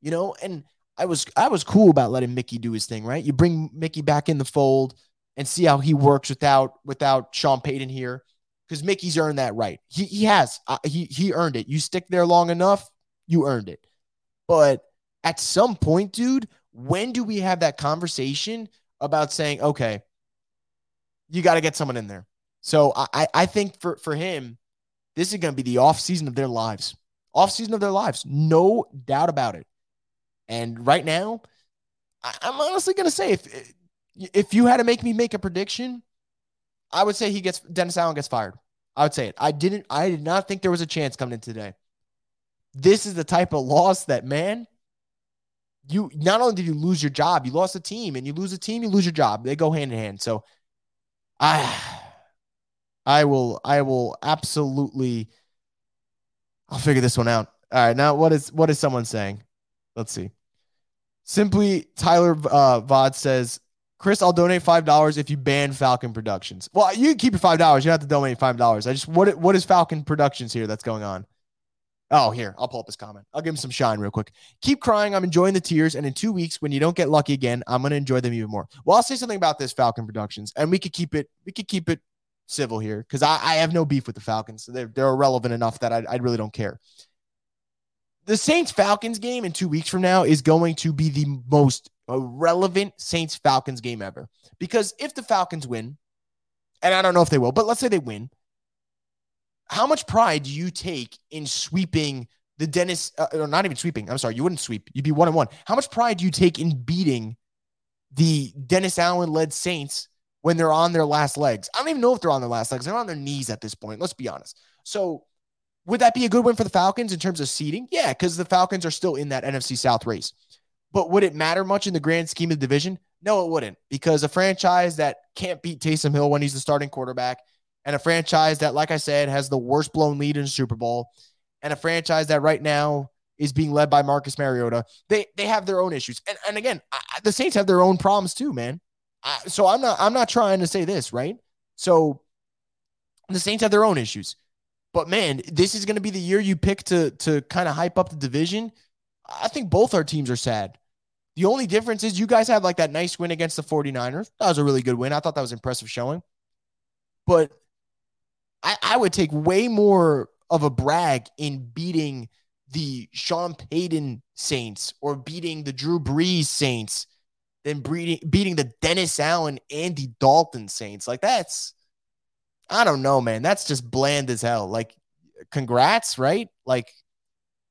you know. And I was I was cool about letting Mickey do his thing, right? You bring Mickey back in the fold and see how he works without without Sean Payton here, because Mickey's earned that right. He he has uh, he he earned it. You stick there long enough, you earned it. But at some point, dude, when do we have that conversation about saying, okay, you got to get someone in there? So I I think for for him, this is going to be the off season of their lives offseason of their lives. No doubt about it. And right now, I, am honestly going to say if if you had to make me make a prediction, I would say he gets Dennis Allen gets fired. I would say it. I didn't. I did not think there was a chance coming in today. This is the type of loss that man. You not only did you lose your job, you lost a team, and you lose a team, you lose your job. They go hand in hand. So, I, I will, I will absolutely I'll figure this one out. All right, now what is what is someone saying? Let's see. Simply Tyler uh, Vod says, Chris, I'll donate five dollars if you ban Falcon Productions. Well, you keep your five dollars. You don't have to donate five dollars. I just what what is Falcon Productions here that's going on? Oh, here, I'll pull up this comment. I'll give him some shine real quick. Keep crying. I'm enjoying the tears. And in two weeks, when you don't get lucky again, I'm gonna enjoy them even more. Well, I'll say something about this Falcon Productions, and we could keep it, we could keep it civil here because I, I, have no beef with the Falcons. They're, they're irrelevant enough that I, I really don't care. The Saints Falcons game in two weeks from now is going to be the most relevant Saints Falcons game ever. Because if the Falcons win, and I don't know if they will, but let's say they win, how much pride do you take in sweeping the Dennis, uh, or not even sweeping? I'm sorry, you wouldn't sweep. You'd be one and one. How much pride do you take in beating the Dennis Allen led Saints when they're on their last legs. I don't even know if they're on their last legs. They're on their knees at this point. Let's be honest. So, would that be a good win for the Falcons in terms of seeding? Yeah, because the Falcons are still in that NFC South race. But would it matter much in the grand scheme of the division? No, it wouldn't. Because a franchise that can't beat Taysom Hill when he's the starting quarterback, and a franchise that, like I said, has the worst blown lead in Super Bowl, and a franchise that right now is being led by Marcus Mariota, they they have their own issues. And and again, I, the Saints have their own problems too, man. I, so I'm not I'm not trying to say this, right? So the Saints have their own issues. But man, this is going to be the year you pick to to kind of hype up the division. I think both our teams are sad. The only difference is you guys have like that nice win against the 49ers. That was a really good win. I thought that was impressive showing. But I, I would take way more of a brag in beating the Sean Payton Saints or beating the Drew Brees Saints than beating, beating the Dennis Allen, Andy Dalton Saints. Like that's, I don't know, man. That's just bland as hell. Like, congrats, right? Like,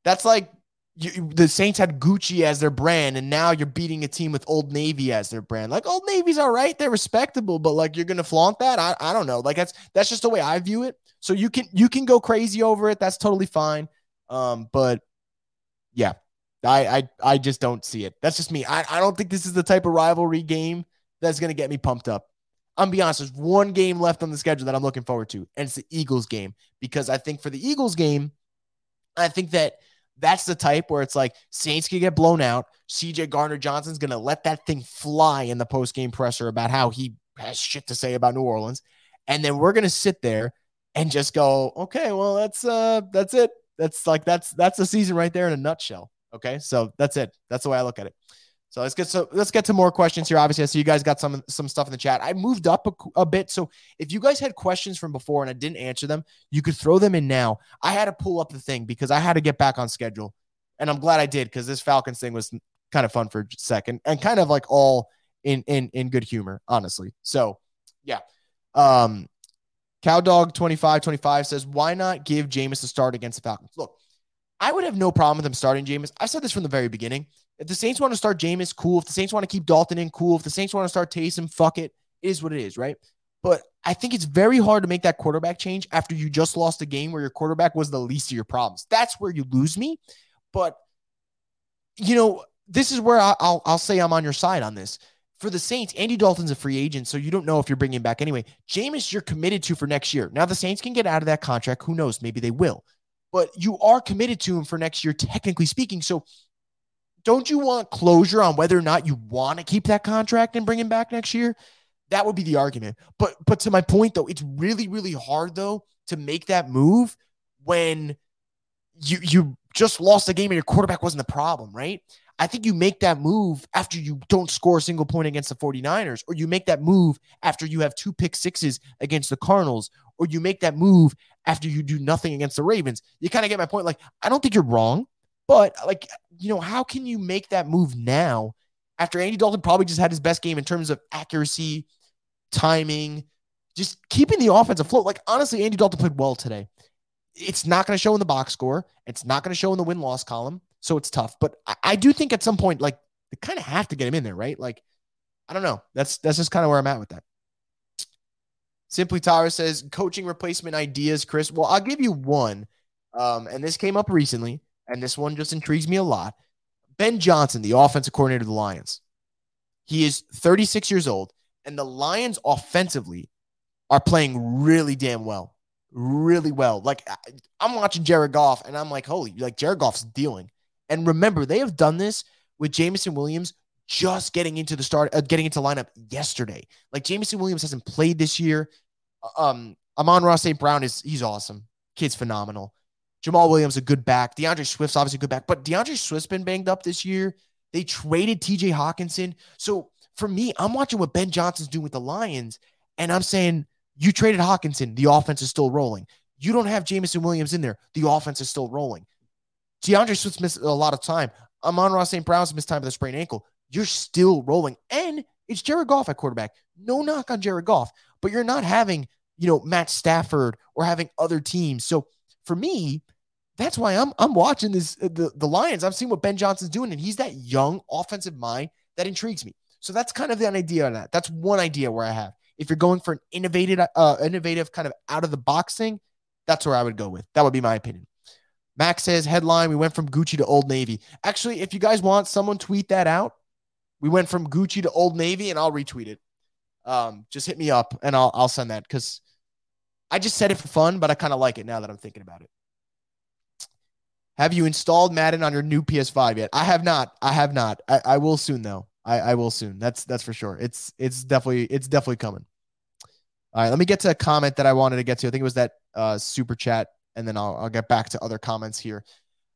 that's like you, the Saints had Gucci as their brand, and now you're beating a team with Old Navy as their brand. Like, Old Navy's all right, they're respectable, but like you're gonna flaunt that. I, I don't know. Like that's that's just the way I view it. So you can you can go crazy over it. That's totally fine. Um, but yeah, I, I I just don't see it. That's just me. I, I don't think this is the type of rivalry game that's to get me pumped up. I'm be honest, there's one game left on the schedule that I'm looking forward to, and it's the Eagles game because I think for the Eagles game, I think that that's the type where it's like Saints can get blown out. CJ Gardner-Johnson's to let that thing fly in the post game presser about how he has shit to say about New Orleans, and then we're to sit there and just go, okay, well that's uh that's it. That's like that's that's the season right there in a nutshell. Okay, so that's it. That's the way I look at it. So let's get so let's get to more questions here. Obviously, I see you guys got some some stuff in the chat. I moved up a, a, bit, so if you guys had questions from before and I didn't answer them, you could throw them in now. I had to pull up the thing because I had to get back on schedule, And I'm glad I did because this Falcons thing was kind of fun for a second and kind of like all in in in good humor, honestly. So yeah. Um Cowdog 25 25 says, why not give Jameis a start against the Falcons? Look, I would have no problem with them starting Jameis. I said this from the very beginning. If the Saints want to start Jameis, cool. If the Saints want to keep Dalton in, cool. If the Saints want to start Taysom, fuck it. It is what it is, right? But I think it's very hard to make that quarterback change after you just lost a game where your quarterback was the least of your problems. That's where you lose me. But you know, this is where I'll I'll say I'm on your side on this. For the Saints, Andy Dalton's a free agent, so you don't know if you're bringing him back anyway. Jameis, you're committed to for next year. Now the Saints can get out of that contract. Who knows? Maybe they will. But you are committed to him for next year, technically speaking. So don't you want closure on whether or not you want to keep that contract and bring him back next year? That would be the argument. But but to my point though, it's really really hard though to make that move when you you just lost the game and your quarterback wasn't the problem, right? I think you make that move after you don't score a single point against the 49ers, or you make that move after you have two pick sixes against the Cardinals, or you make that move after you do nothing against the Ravens. You kind of get my point. Like, I don't think you're wrong, but like, you know, how can you make that move now after Andy Dalton probably just had his best game in terms of accuracy, timing, just keeping the offense afloat? Like, honestly, Andy Dalton played well today. It's not going to show in the box score. It's not going to show in the win loss column. So it's tough. But I, I do think at some point, like, they kind of have to get him in there, right? Like, I don't know. That's that's just kind of where I'm at with that. Simply Tyler says coaching replacement ideas, Chris. Well, I'll give you one. Um, and this came up recently, and this one just intrigues me a lot. Ben Johnson, the offensive coordinator of the Lions. He is 36 years old, and the Lions offensively are playing really damn well. Really well. Like I'm watching Jared Goff, and I'm like, holy, like Jared Goff's dealing. And remember, they have done this with Jameson Williams just getting into the start, uh, getting into lineup yesterday. Like Jameson Williams hasn't played this year. Uh, um, Amon-Ra St. Brown is he's awesome. Kid's phenomenal. Jamaal Williams a good back. D'Andre Swift's obviously a good back, but D'Andre Swift's been banged up this year. They traded TJ Hockenson. So for me, I'm watching what Ben Johnson's doing with the Lions, and I'm saying, you traded Hockenson, the offense is still rolling. You don't have Jameson Williams in there, the offense is still rolling. D'Andre Swift's missed a lot of time. Amon-Ra St. Brown's missed time with a sprained ankle. You're still rolling. And it's Jared Goff at quarterback. No knock on Jared Goff, but you're not having, you know, Matt Stafford or having other teams. So for me, that's why I'm I'm watching this uh, the, the Lions. I'm seeing what Ben Johnson's doing, and he's that young offensive mind that intrigues me. So that's kind of the idea on that. That's one idea where I have. If you're going for an innovative, uh, innovative kind of out of the box thing, that's where I would go with. That would be my opinion. Max says headline: We went from Gucci to Old Navy. Actually, if you guys want, someone tweet that out. We went from Gucci to Old Navy, and I'll retweet it. Um, just hit me up, and I'll I'll send that because I just said it for fun, but I kind of like it now that I'm thinking about it. Have you installed Madden on your new PS5 yet? I have not. I have not. I, I will soon though. I, I will soon. That's that's for sure. It's it's definitely it's definitely coming. All right, let me get to a comment that I wanted to get to. I think it was that uh, super chat and then I'll, I'll get back to other comments here.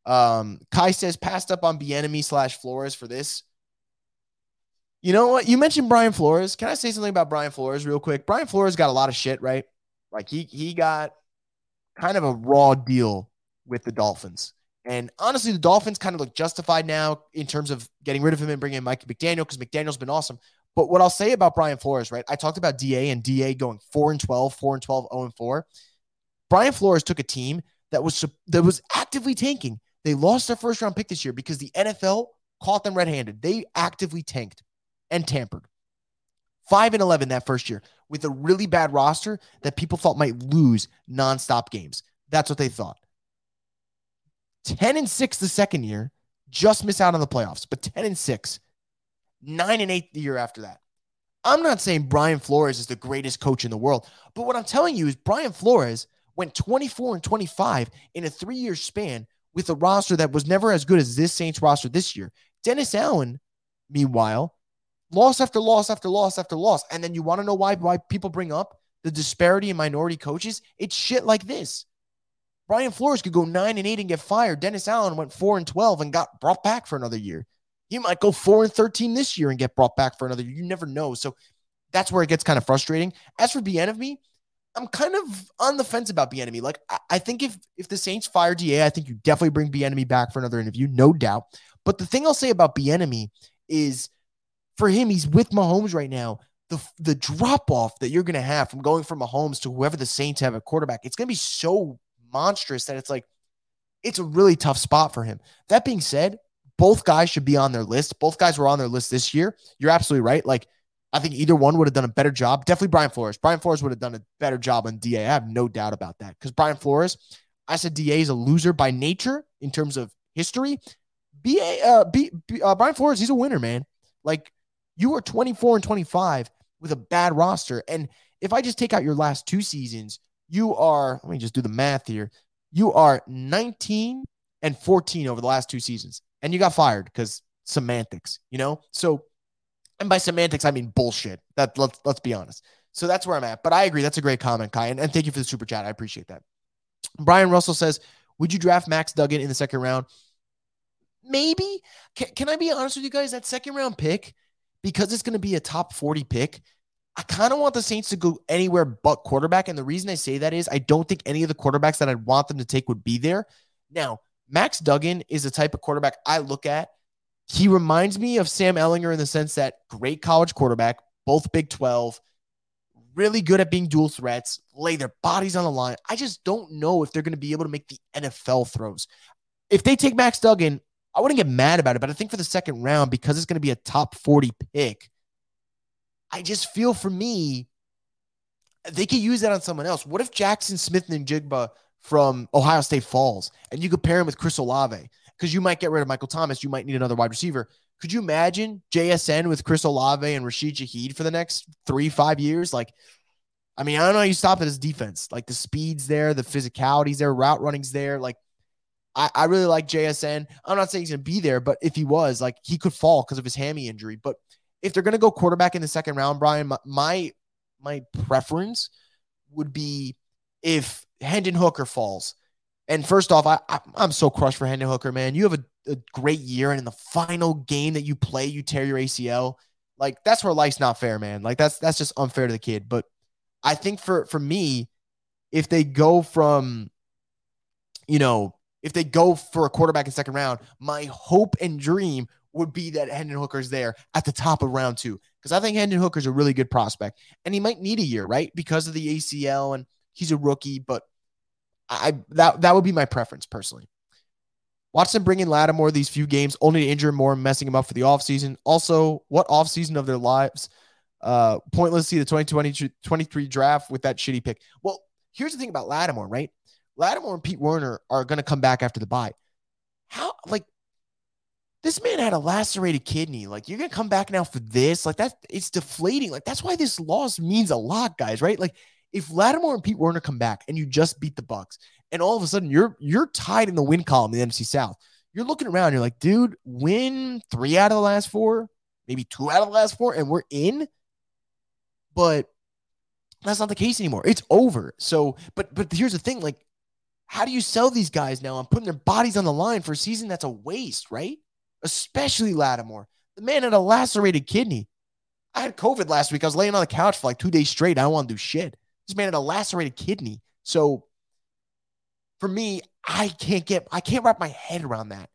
Um, Kai says passed up on Bieniemy slash Flores for this. You know what? You mentioned Brian Flores. Can I say something about Brian Flores real quick? Brian Flores got a lot of shit, right? Like he he got kind of a raw deal with the Dolphins. And honestly, the Dolphins kind of look justified now in terms of getting rid of him and bringing in Mike McDaniel because McDaniel's been awesome. But what I'll say about Brian Flores, right? I talked about DA and DA going 4 and 12, 4 and 12, 0 and 4. Brian Flores took a team that was that was actively tanking. They lost their first round pick this year because the NFL caught them red-handed. They actively tanked and tampered. 5 and 11 that first year with a really bad roster that people thought might lose nonstop games. That's what they thought. 10 and 6 the second year, just miss out on the playoffs, but 10 and 6. 9 and 8 the year after that. I'm not saying Brian Flores is the greatest coach in the world, but what I'm telling you is Brian Flores went 24 and 25 in a three year span with a roster that was never as good as this Saints roster this year. Dennis Allen, meanwhile, loss after loss after loss after loss. And then you want to know why, why people bring up the disparity in minority coaches? It's shit like this. Brian Flores could go nine and eight and get fired. Dennis Allen went four and 12 and got brought back for another year. He might go four and 13 this year and get brought back for another year. You never know. So that's where it gets kind of frustrating. As for Bieniemy, I'm kind of on the fence about Bieniemy. Like, I, I think if if the Saints fire Da, I think you definitely bring Bieniemy back for another interview, no doubt. But the thing I'll say about Bieniemy is, for him, he's with Mahomes right now. The the drop off that you're going to have from going from Mahomes to whoever the Saints have at quarterback, it's going to be so monstrous that it's like it's a really tough spot for him. That being said, both guys should be on their list. Both guys were on their list this year. You're absolutely right. Like I think either one would have done a better job. Definitely Brian Flores. Brian Flores would have done a better job on DA. I have no doubt about that. Because Brian Flores, I said DA is a loser by nature in terms of history. BA, uh, B, B, uh, Brian Flores, he's a winner, man. Like you are 24 and 25 with a bad roster. And if I just take out your last two seasons, you are, let me just do the math here. You are 19 and 14 over the last two seasons. And you got fired because semantics, you know? So and by semantics, I mean bullshit. That let's let's be honest. So that's where I'm at. But I agree. That's a great comment, Kai. And, and thank you for the super chat. I appreciate that. Brian Russell says, Would you draft Max Duggan in the second round? Maybe. Can, can I be honest with you guys? That second round pick, because it's going to be a top 40 pick, I kind of want the Saints to go anywhere but quarterback. And the reason I say that is I don't think any of the quarterbacks that I'd want them to take would be there. Now, Max Duggan is the type of quarterback I look at he reminds me of Sam Ehlinger in the sense that great college quarterback, both Big 12, really good at being dual threats, lay their bodies on the line. I just don't know if they're going to be able to make the NFL throws. If they take Max Duggan, I wouldn't get mad about it, but I think for the second round, because it's going to be a top 40 pick, I just feel for me, they could use that on someone else. What if Jackson Smith-Njigba from Ohio State falls and you could pair him with Chris Olave? because you might get rid of Michael Thomas. You might need another wide receiver. Could you imagine JSN with Chris Olave and Rashid Shaheed for the next three, five years? Like, I mean, I don't know you stop at his defense. Like the speed's there, the physicality's there, route running's there. Like, I, I really like JSN. I'm not saying he's gonna be there, but if he was, like, he could fall because of his hammy injury. But if they're gonna go quarterback in the second round, Brian, my my, my preference would be if Hendon Hooker falls and first off, I, I am so crushed for Hendon Hooker, man. You have a, a great year, and in the final game that you play, you tear your ACL. Like that's where life's not fair, man. Like that's that's just unfair to the kid. But I think for for me, if they go from, you know, if they go for a quarterback in second round, my hope and dream would be that Hendon Hooker's there at the top of round two. Because I think Hendon Hooker's a really good prospect. And he might need a year, right? Because of the ACL and he's a rookie, but I that that would be my preference personally. Watch them bring in Lattimore these few games, only to injure him more, messing him up for the offseason. Also, what offseason of their lives? Uh, pointless see the 2020 23 draft with that shitty pick. Well, here's the thing about Lattimore, right? Lattimore and Pete Werner are going to come back after the bye. How, like, this man had a lacerated kidney. Like, you're going to come back now for this? Like, that it's deflating. Like, that's why this loss means a lot, guys, right? Like, if Lattimore and Pete Werner come back and you just beat the Bucks, and all of a sudden you're you're tied in the win column in the NFC South, you're looking around, you're like, dude, win three out of the last four, maybe two out of the last four, and we're in. But that's not the case anymore. It's over. So, but but here's the thing: like, how do you sell these guys now? I'm putting their bodies on the line for a season that's a waste, right? Especially Lattimore. The man had a lacerated kidney. I had COVID last week. I was laying on the couch for like two days straight. I don't want to do shit. This man had a lacerated kidney. So for me, I can't get, I can't wrap my head around that.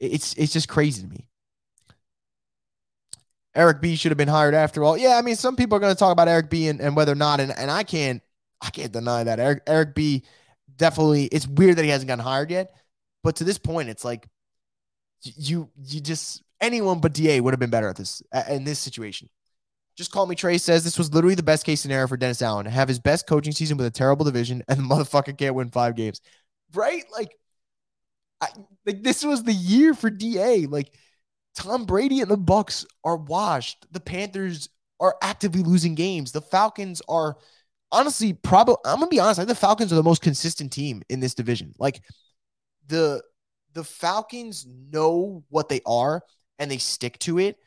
It's, it's just crazy to me. Eric B should have been hired after all. Yeah, I mean, some people are going to talk about Eric B and, and whether or not, and, and I can't, I can't deny that. Eric, Eric B definitely, it's weird that he hasn't gotten hired yet. But to this point, it's like you, you just, anyone but DA would have been better at this, in this situation. Just call me Trey says this was literally the best case scenario for Dennis Allen. Have his best coaching season with a terrible division, and the motherfucker can't win five games. Right? Like, I, like this was the year for DA. Like Tom Brady and the Bucks are washed. The Panthers are actively losing games. The Falcons are honestly probably I'm gonna be honest, I think the Falcons are the most consistent team in this division. Like the the Falcons know what they are and they stick to it.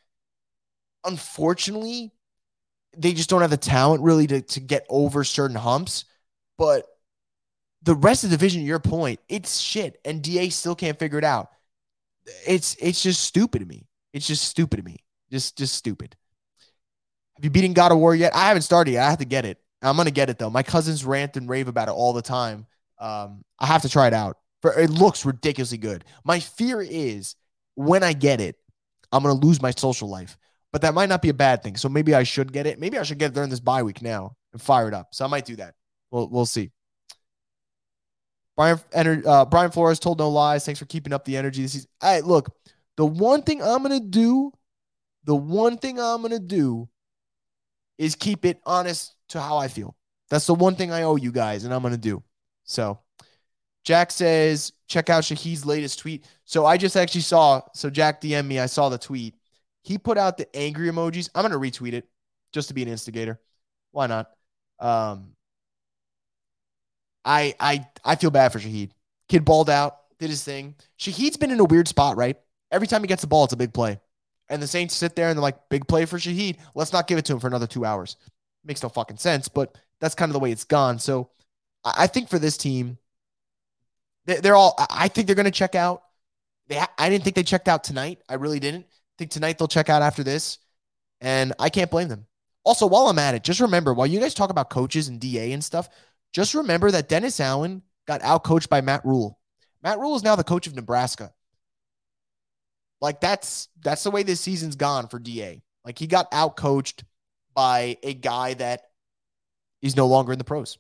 Unfortunately, they just don't have the talent really to, to get over certain humps. But the rest of the division, your point, it's shit. And DA still can't figure it out. It's it's just stupid to me. It's just stupid to me. Just just stupid. Have you beaten God of War yet? I haven't started yet. I have to get it. I'm gonna get it though. My cousins rant and rave about it all the time. Um, I have to try it out. It looks ridiculously good. My fear is when I get it, I'm gonna lose my social life. But that might not be a bad thing. So maybe I should get it. Maybe I should get it during this bye week now and fire it up. So I might do that. We'll we'll see. Brian uh, Brian Flores told no lies. Thanks for keeping up the energy this season. All right, look, the one thing I'm gonna do, the one thing I'm gonna do is keep it honest to how I feel. That's the one thing I owe you guys, and I'm gonna do. So Jack says, check out Shaheed's latest tweet. So I just actually saw, so Jack DM me, I saw the tweet. He put out the angry emojis. I'm gonna retweet it just to be an instigator. Why not? Um, I I I feel bad for Shaheed. Kid balled out, did his thing. Shaheed's been in a weird spot, right? Every time he gets the ball, it's a big play. And the Saints sit there and they're like, big play for Shaheed. Let's not give it to him for another two hours. Makes no fucking sense, but that's kind of the way it's gone. So I think for this team, they're all, I think they're going to check out. They, I didn't think they checked out tonight. I really didn't. I think tonight they'll check out after this. And I can't blame them. Also, while I'm at it, just remember while you guys talk about coaches and DA and stuff, just remember that Dennis Allen got out coached by Matt Rhule. Matt Rhule is now the coach of Nebraska. Like that's that's the way this season's gone for DA. Like he got out coached by a guy that is no longer in the pros.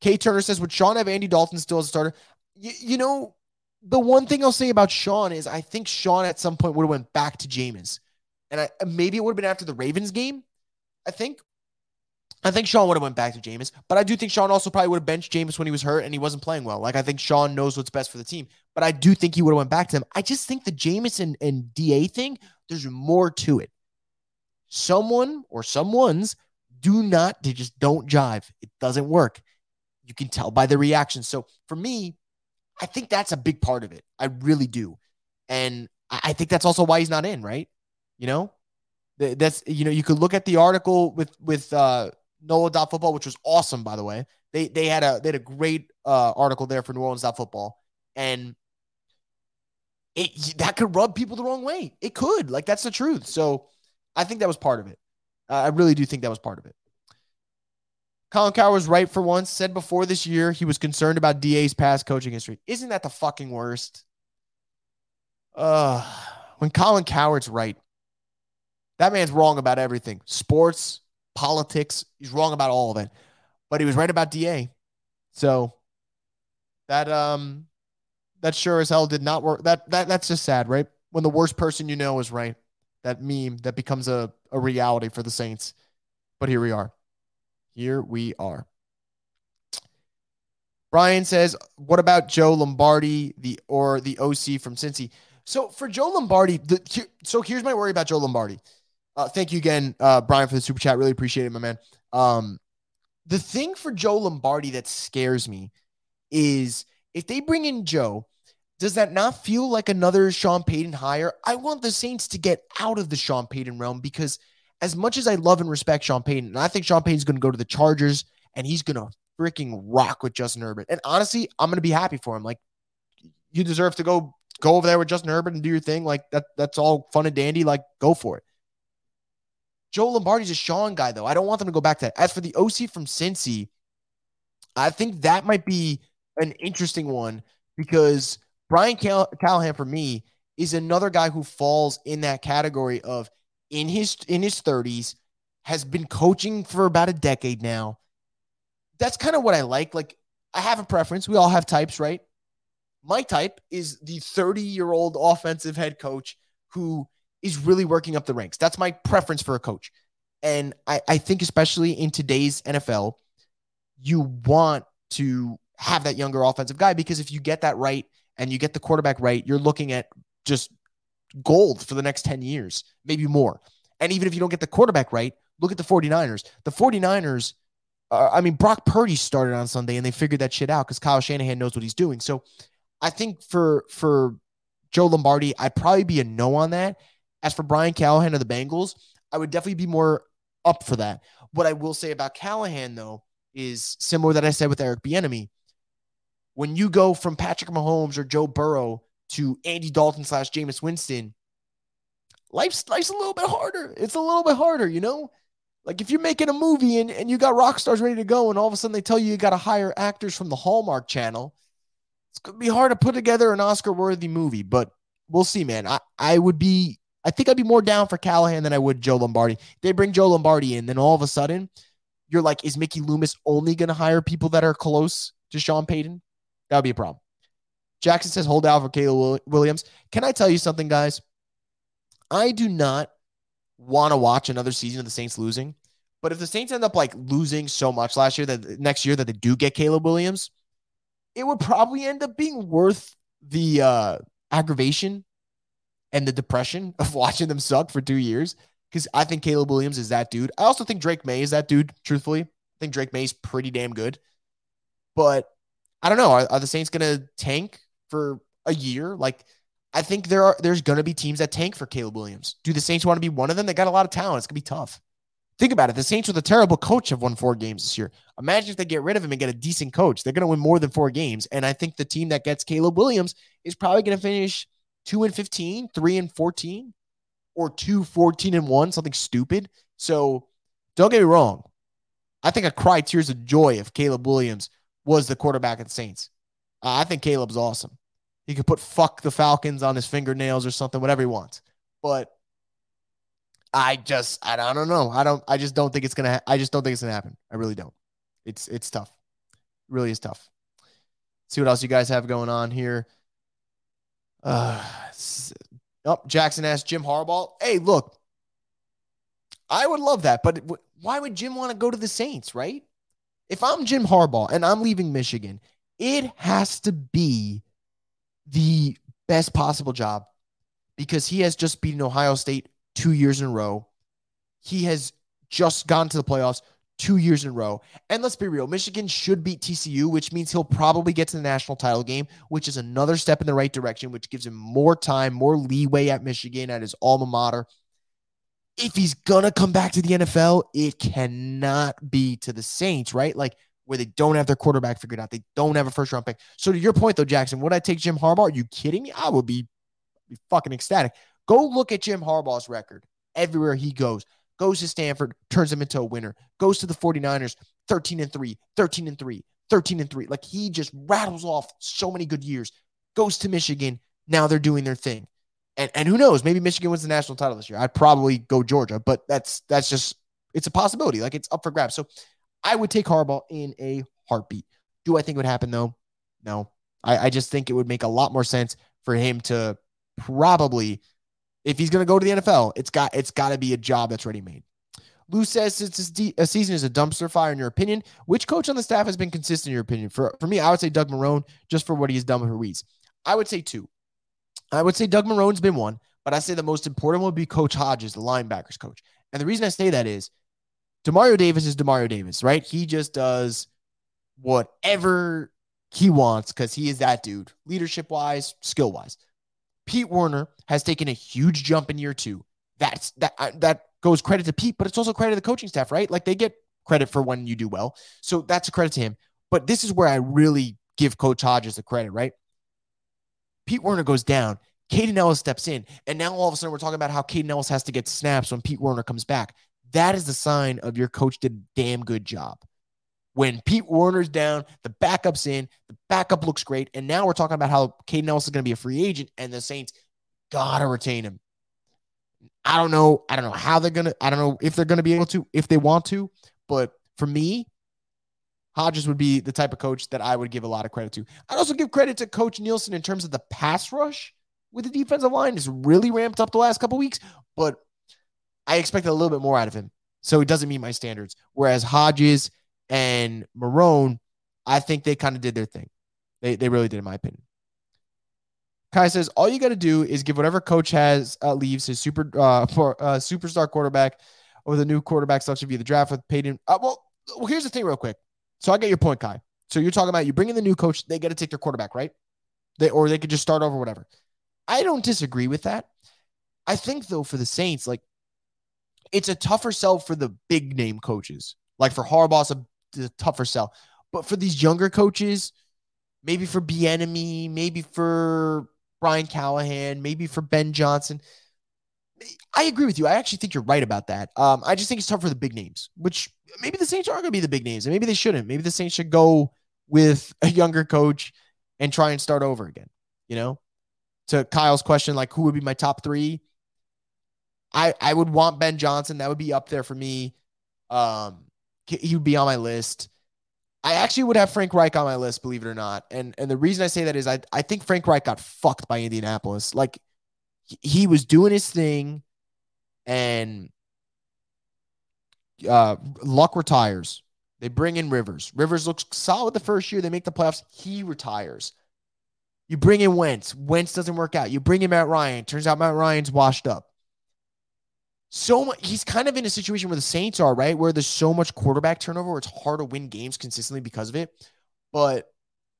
Kay Turner says, would Sean have Andy Dalton still as a starter? You, you know, the one thing I'll say about Sean is I think Sean at some point would have went back to Jameis. And I, maybe it would have been after the Ravens game, I think. I think Sean would have went back to Jameis, but I do think Sean also probably would have benched Jameis when he was hurt and he wasn't playing well. Like I think Sean knows what's best for the team, but I do think he would have went back to him. I just think the Jameis and, and DA thing, there's more to it. Someone or someone's do not, they just don't jive. It doesn't work. You can tell by the reaction. So for me, I think that's a big part of it. I really do. And I think that's also why he's not in, right? You know, that's, you know, you could look at the article with, with, uh, NOLA football, which was awesome, by the way. They they had a they had a great uh, article there for New Orleans dot football, and it that could rub people the wrong way. It could, like that's the truth. So I think that was part of it. I really do think that was part of it. Colin Cowherd was right for once. Said before this year he was concerned about DA's past coaching history. Isn't that the fucking worst? Uh, when Colin Cowherd's right, that man's wrong about everything. Sports, politics. He's wrong about all of it, but he was right about DA. So that um that sure as hell did not work. That that that's just sad, right? When the worst person you know is right. That meme that becomes a, a reality for the Saints. But here we are. Here we are. Brian says, "What about Joe Lombardi, the or the OC from Cincy?" So for Joe Lombardi, the, so here's my worry about Joe Lombardi. Uh, thank you again, uh, Brian, for the super chat. Really appreciate it, my man. Um, the thing for Joe Lombardi that scares me is if they bring in Joe, does that not feel like another Sean Payton hire? I want the Saints to get out of the Sean Payton realm because as much as I love and respect Sean Payton, and I think Sean Payton's going to go to the Chargers and he's going to freaking rock with Justin Herbert. And honestly, I'm going to be happy for him. Like you deserve to go go over there with Justin Herbert and do your thing. Like that that's all fun and dandy. Like go for it. Joe Lombardi's a Sean guy, though. I don't want them to go back to that. As for the OC from Cincy, I think that might be an interesting one because Brian Call- Callahan, for me, is another guy who falls in that category of in his in his 30s, has been coaching for about a decade now. That's kind of what I like. Like, I have a preference. We all have types, right? My type is the 30 year old offensive head coach who is really working up the ranks. That's my preference for a coach. And I, I think, especially in today's NFL, you want to have that younger offensive guy because if you get that right and you get the quarterback right, you're looking at just gold for the next 10 years, maybe more. And even if you don't get the quarterback right, look at the 49ers. The 49ers, uh, I mean, Brock Purdy started on Sunday and they figured that shit out because Kyle Shanahan knows what he's doing. So I think for for Joe Lombardi, I'd probably be a no on that. As for Brian Callahan of the Bengals, I would definitely be more up for that. What I will say about Callahan, though, is similar that I said with Eric Bieniemy. When you go from Patrick Mahomes or Joe Burrow to Andy Dalton slash Jameis Winston, life's life's a little bit harder. It's a little bit harder, you know. Like if you're making a movie and, and you got rock stars ready to go, and all of a sudden they tell you you got to hire actors from the Hallmark channel, it's gonna be hard to put together an Oscar worthy movie. But we'll see, man. I, I would be I think I'd be more down for Callahan than I would Joe Lombardi. They bring Joe Lombardi in, then all of a sudden you're like, is Mickey Loomis only gonna hire people that are close to Sean Payton? That would be a problem. Jackson says hold out for Caleb Williams. Can I tell you something, guys? I do not want to watch another season of the Saints losing. But if the Saints end up like losing so much last year that next year that they do get Caleb Williams, it would probably end up being worth the uh, aggravation and the depression of watching them suck for two years. Because I think Caleb Williams is that dude. I also think Drake Maye is that dude, truthfully. I think Drake Maye's pretty damn good. But I don't know. Are, are the Saints going to tank for a year? Like, I think there are there's going to be teams that tank for Caleb Williams. Do the Saints want to be one of them? They got a lot of talent. It's going to be tough. Think about it. The Saints with a terrible coach have won four games this year. Imagine if they get rid of him and get a decent coach. They're going to win more than four games. And I think the team that gets Caleb Williams is probably going to finish two and 15, three and 14, or two, 14 and one, something stupid. So don't get me wrong. I think I cry tears of joy if Caleb Williams was the quarterback at the Saints. Uh, I think Caleb's awesome. He could put fuck the Falcons on his fingernails or something, whatever he wants. But I just I don't know. I don't I just don't think it's gonna I just don't think it's gonna happen. I really don't. It's it's tough. It really is tough. see what else you guys have going on here. Uh oh, Jackson asked Jim Harbaugh. Hey, look, I would love that, but why would Jim want to go to the Saints, right? If I'm Jim Harbaugh and I'm leaving Michigan, it has to be the best possible job because he has just beaten Ohio State two years in a row. He has just gone to the playoffs two years in a row. And let's be real, Michigan should beat TCU, which means he'll probably get to the national title game, which is another step in the right direction, which gives him more time, more leeway at Michigan, at his alma mater. If he's to come back to the NFL, it cannot be to the Saints, right? Like where they don't have their quarterback figured out. They don't have a first round pick. So to your point, though, Jackson, would I take Jim Harbaugh? Are you kidding me? I would be, be fucking ecstatic. Go look at Jim Harbaugh's record everywhere he goes. Goes to Stanford, turns him into a winner. Goes to the 49ers, 13 and 3, 13 and 3, 13 and 3. Like he just rattles off so many good years. Goes to Michigan. Now they're doing their thing. And and who knows? Maybe Michigan wins the national title this year. I'd probably go Georgia, but that's that's just it's a possibility. Like it's up for grabs. So I would take Harbaugh in a heartbeat. Do I think it would happen though? No. I, I just think it would make a lot more sense for him to probably if he's going to go to the NFL, it's got it's got to be a job that's ready made. Lou says since a season is a dumpster fire in your opinion, which coach on the staff has been consistent in your opinion? For for me, I would say Doug Marrone just for what he's done with Ruiz. I would say two. I would say Doug Marrone's been one, but I say the most important one would be Coach Hodges, the linebackers coach. And the reason I say that is Demario Davis is Demario Davis, right? He just does whatever he wants because he is that dude, leadership wise, skill wise. Pete Werner has taken a huge jump in year two. That's that that goes credit to Pete, but it's also credit to the coaching staff, right? Like they get credit for when you do well. So that's a credit to him. But this is where I really give Coach Hodges the credit, right? Pete Werner goes down. Kaden Elliss steps in. And now all of a sudden we're talking about how Kaden Elliss has to get snaps when Pete Werner comes back. That is the sign of your coach did a damn good job when Pete Werner's down, the backup's in, the backup looks great. And now we're talking about how Kaden Elliss is going to be a free agent and the Saints gotta retain him. I don't know. I don't know how they're gonna, I don't know if they're gonna be able to, if they want to, but for me, Hodges would be the type of coach that I would give a lot of credit to. I'd also give credit to Coach Nielsen in terms of the pass rush with the defensive line. It's really ramped up the last couple weeks, but I expected a little bit more out of him. So it doesn't meet my standards. Whereas Hodges and Marrone, I think they kind of did their thing. They, they really did, in my opinion. Kai says all you got to do is give whatever coach has uh, leaves his super uh, for, uh, superstar quarterback or the new quarterback selection via the draft with Payton. Uh, well, well, here's the thing, real quick. So I get your point, Kai. So you're talking about you bring in the new coach, they got to take their quarterback, right? They or they could just start over, whatever. I don't disagree with that. I think though for the Saints, like it's a tougher sell for the big name coaches. Like for Harbaugh's a the tougher sell. But for these younger coaches, maybe for Bieniemy, maybe for Brian Callahan, maybe for Ben Johnson, I agree with you. I actually think you're right about that. Um, I just think it's tough for the big names, which maybe the Saints are going to be the big names, and maybe they shouldn't. Maybe the Saints should go with a younger coach and try and start over again. You know, to Kyle's question, like who would be my top three? I I would want Ben Johnson. That would be up there for me. Um, he would be on my list. I actually would have Frank Reich on my list, believe it or not. And and the reason I say that is I I think Frank Reich got fucked by Indianapolis. Like he was doing his thing, and uh, Luck retires. They bring in Rivers. Rivers looks solid the first year. They make the playoffs. He retires. You bring in Wentz. Wentz doesn't work out. You bring in Matt Ryan. Turns out Matt Ryan's washed up. So much, he's kind of in a situation where the Saints are, right? Where there's so much quarterback turnover where it's hard to win games consistently because of it. But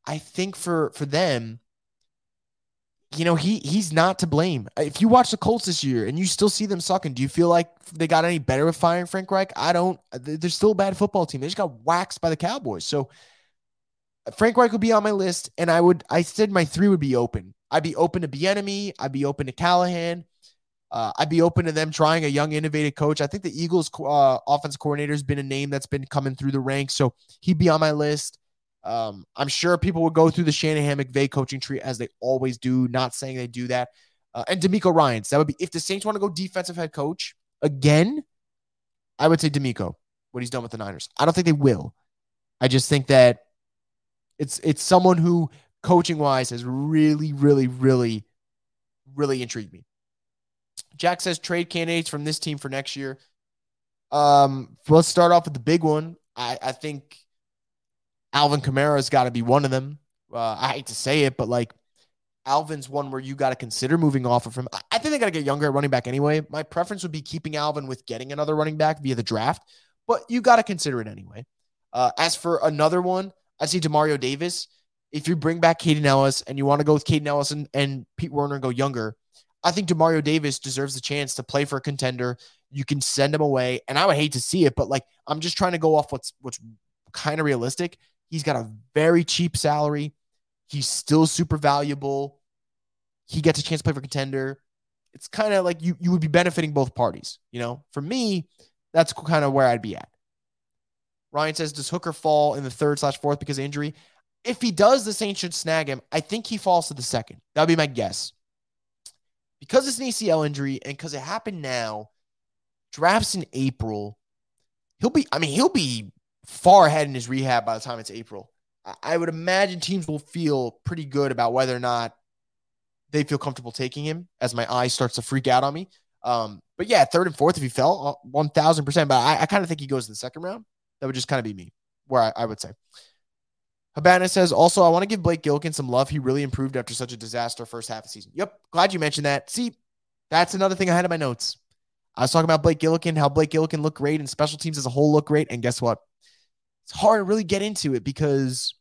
I think for for them, you know, he he's not to blame. If you watch the Colts this year and you still see them sucking, do you feel like they got any better with firing Frank Reich? I don't. They're still a bad football team. They just got waxed by the Cowboys. So Frank Reich would be on my list, and I would. I said my three would be open. I'd be open to Bieniemy. I'd be open to Callahan. Uh, I'd be open to them trying a young, innovative coach. I think the Eagles' uh, offense coordinator has been a name that's been coming through the ranks, so he'd be on my list. Um, I'm sure people would go through the Shanahan McVay coaching tree as they always do. Not saying they do that. Uh, and DeMeco Ryans. That would be if the Saints want to go defensive head coach again. I would say DeMeco. What he's done with the Niners. I don't think they will. I just think that it's it's someone who coaching wise has really, really, really, really intrigued me. Jack says trade candidates from this team for next year. Um, let's start off with the big one. I, I think Alvin Kamara's got to be one of them. Uh, I hate to say it, but like Alvin's one where you got to consider moving off of him. I think they got to get younger at running back anyway. My preference would be keeping Alvin with getting another running back via the draft, but you got to consider it anyway. Uh, as for another one, I see Demario Davis. If you bring back Kaden Elliss and you want to go with Kaden Elliss and, and Pete Werner and go younger, I think Demario Davis deserves the chance to play for a contender. You can send him away, and I would hate to see it, but like I'm just trying to go off what's what's kind of realistic. He's got a very cheap salary. He's still super valuable. He gets a chance to play for contender. It's kind of like you you would be benefiting both parties. You know, for me, that's kind of where I'd be at. Ryan says, does Hooker fall in the third slash fourth because of injury? If he does, the Saints should snag him. I think he falls to the second. That would be my guess. Because it's an ACL injury and because it happened now, drafts in April, he'll be, I mean, he'll be far ahead in his rehab by the time it's April. I would imagine teams will feel pretty good about whether or not they feel comfortable taking him as my eye starts to freak out on me. Um, but yeah, third and fourth, if he fell, 1000%. Uh, but I, I kind of think he goes in the second round. That would just kind of be me, where I, I would say. Habana says, also, I want to give Blake Gillikin some love. He really improved after such a disaster first half of the season. Yep. Glad you mentioned that. See, that's another thing I had in my notes. I was talking about Blake Gillikin, how Blake Gillikin looked great and special teams as a whole look great. And guess what? It's hard to really get into it because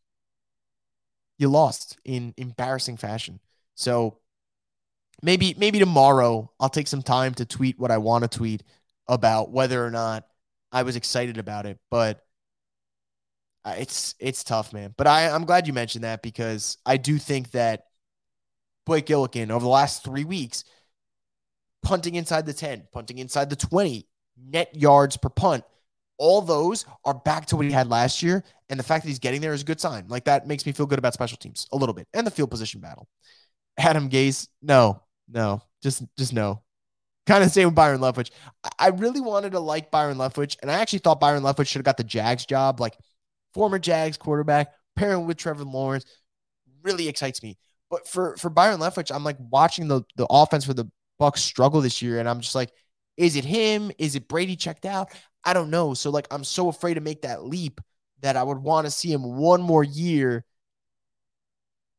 you lost in embarrassing fashion. So maybe maybe tomorrow I'll take some time to tweet what I want to tweet about whether or not I was excited about it, but it's it's tough, man. But I I'm glad you mentioned that because I do think that Blake Gillikin over the last three weeks, punting inside the 10, punting inside the 20, net yards per punt, all those are back to what he had last year. And the fact that he's getting there is a good sign. Like that makes me feel good about special teams a little bit and the field position battle. Adam Gase, no, no, just just no. Kind of same with Byron Leftwich. I really wanted to like Byron Leftwich, and I actually thought Byron Leftwich should have got the Jags job, like former Jags quarterback, pairing with Trevor Lawrence. Really excites me. But for for Byron Leftwich, I'm like watching the the offense for the Bucs struggle this year, and I'm just like, is it him? Is it Brady checked out? I don't know. So like I'm so afraid to make that leap that I would want to see him one more year.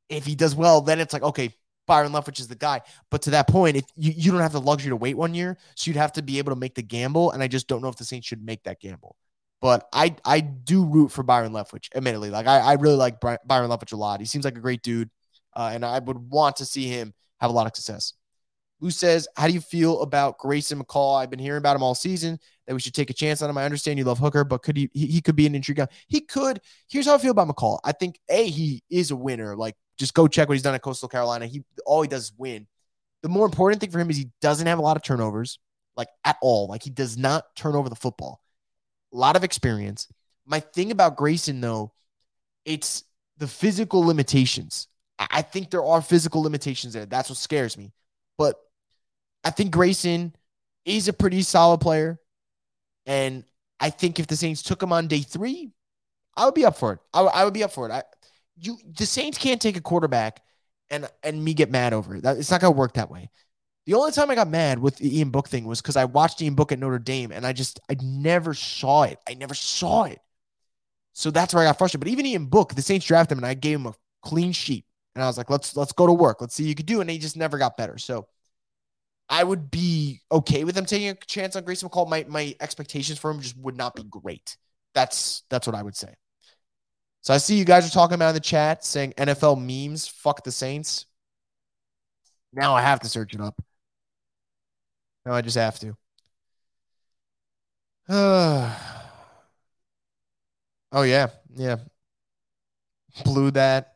If he does well, then it's like, okay, Byron Leftwich is the guy. But to that point, if you, you don't have the luxury to wait one year, so you'd have to be able to make the gamble. And I just don't know if the Saints should make that gamble. But I I do root for Byron Leftwich, admittedly. Like I, I really like Byron Leftwich a lot. He seems like a great dude. Uh, and I would want to see him have a lot of success. Lou says, How do you feel about Grayson McCall? I've been hearing about him all season that we should take a chance on him. I understand you love Hooker, but could he, he, he could be an intrigue. He could. Here's how I feel about McCall. I think A, he is a winner. Like, just go check what he's done at Coastal Carolina. He all he does is win. The more important thing for him is he doesn't have a lot of turnovers. like at all. Like he does not turn over the football. A lot of experience. My thing about Grayson, though, it's the physical limitations. I think there are physical limitations there. That's what scares me. But I think Grayson is a pretty solid player. And I think if the Saints took him on day three, I would be up for it. I, would be up for it. I, you, the Saints can't take a quarterback and and me get mad over it. That, it's not gonna work that way. The only time I got mad with the Ian Book thing was because I watched Ian Book at Notre Dame and I just I never saw it. I never saw it. So that's where I got frustrated. But even Ian Book, the Saints drafted him and I gave him a clean sheet. And I was like, let's let's go to work. Let's see you could do. And he just never got better. So I would be okay with them taking a chance on Grayson McCall. My my expectations for him just would not be great. That's that's what I would say. So I see you guys are talking about in the chat saying NFL memes, fuck the Saints. Now I have to search it up. No, I just have to. oh yeah, yeah. Blew that.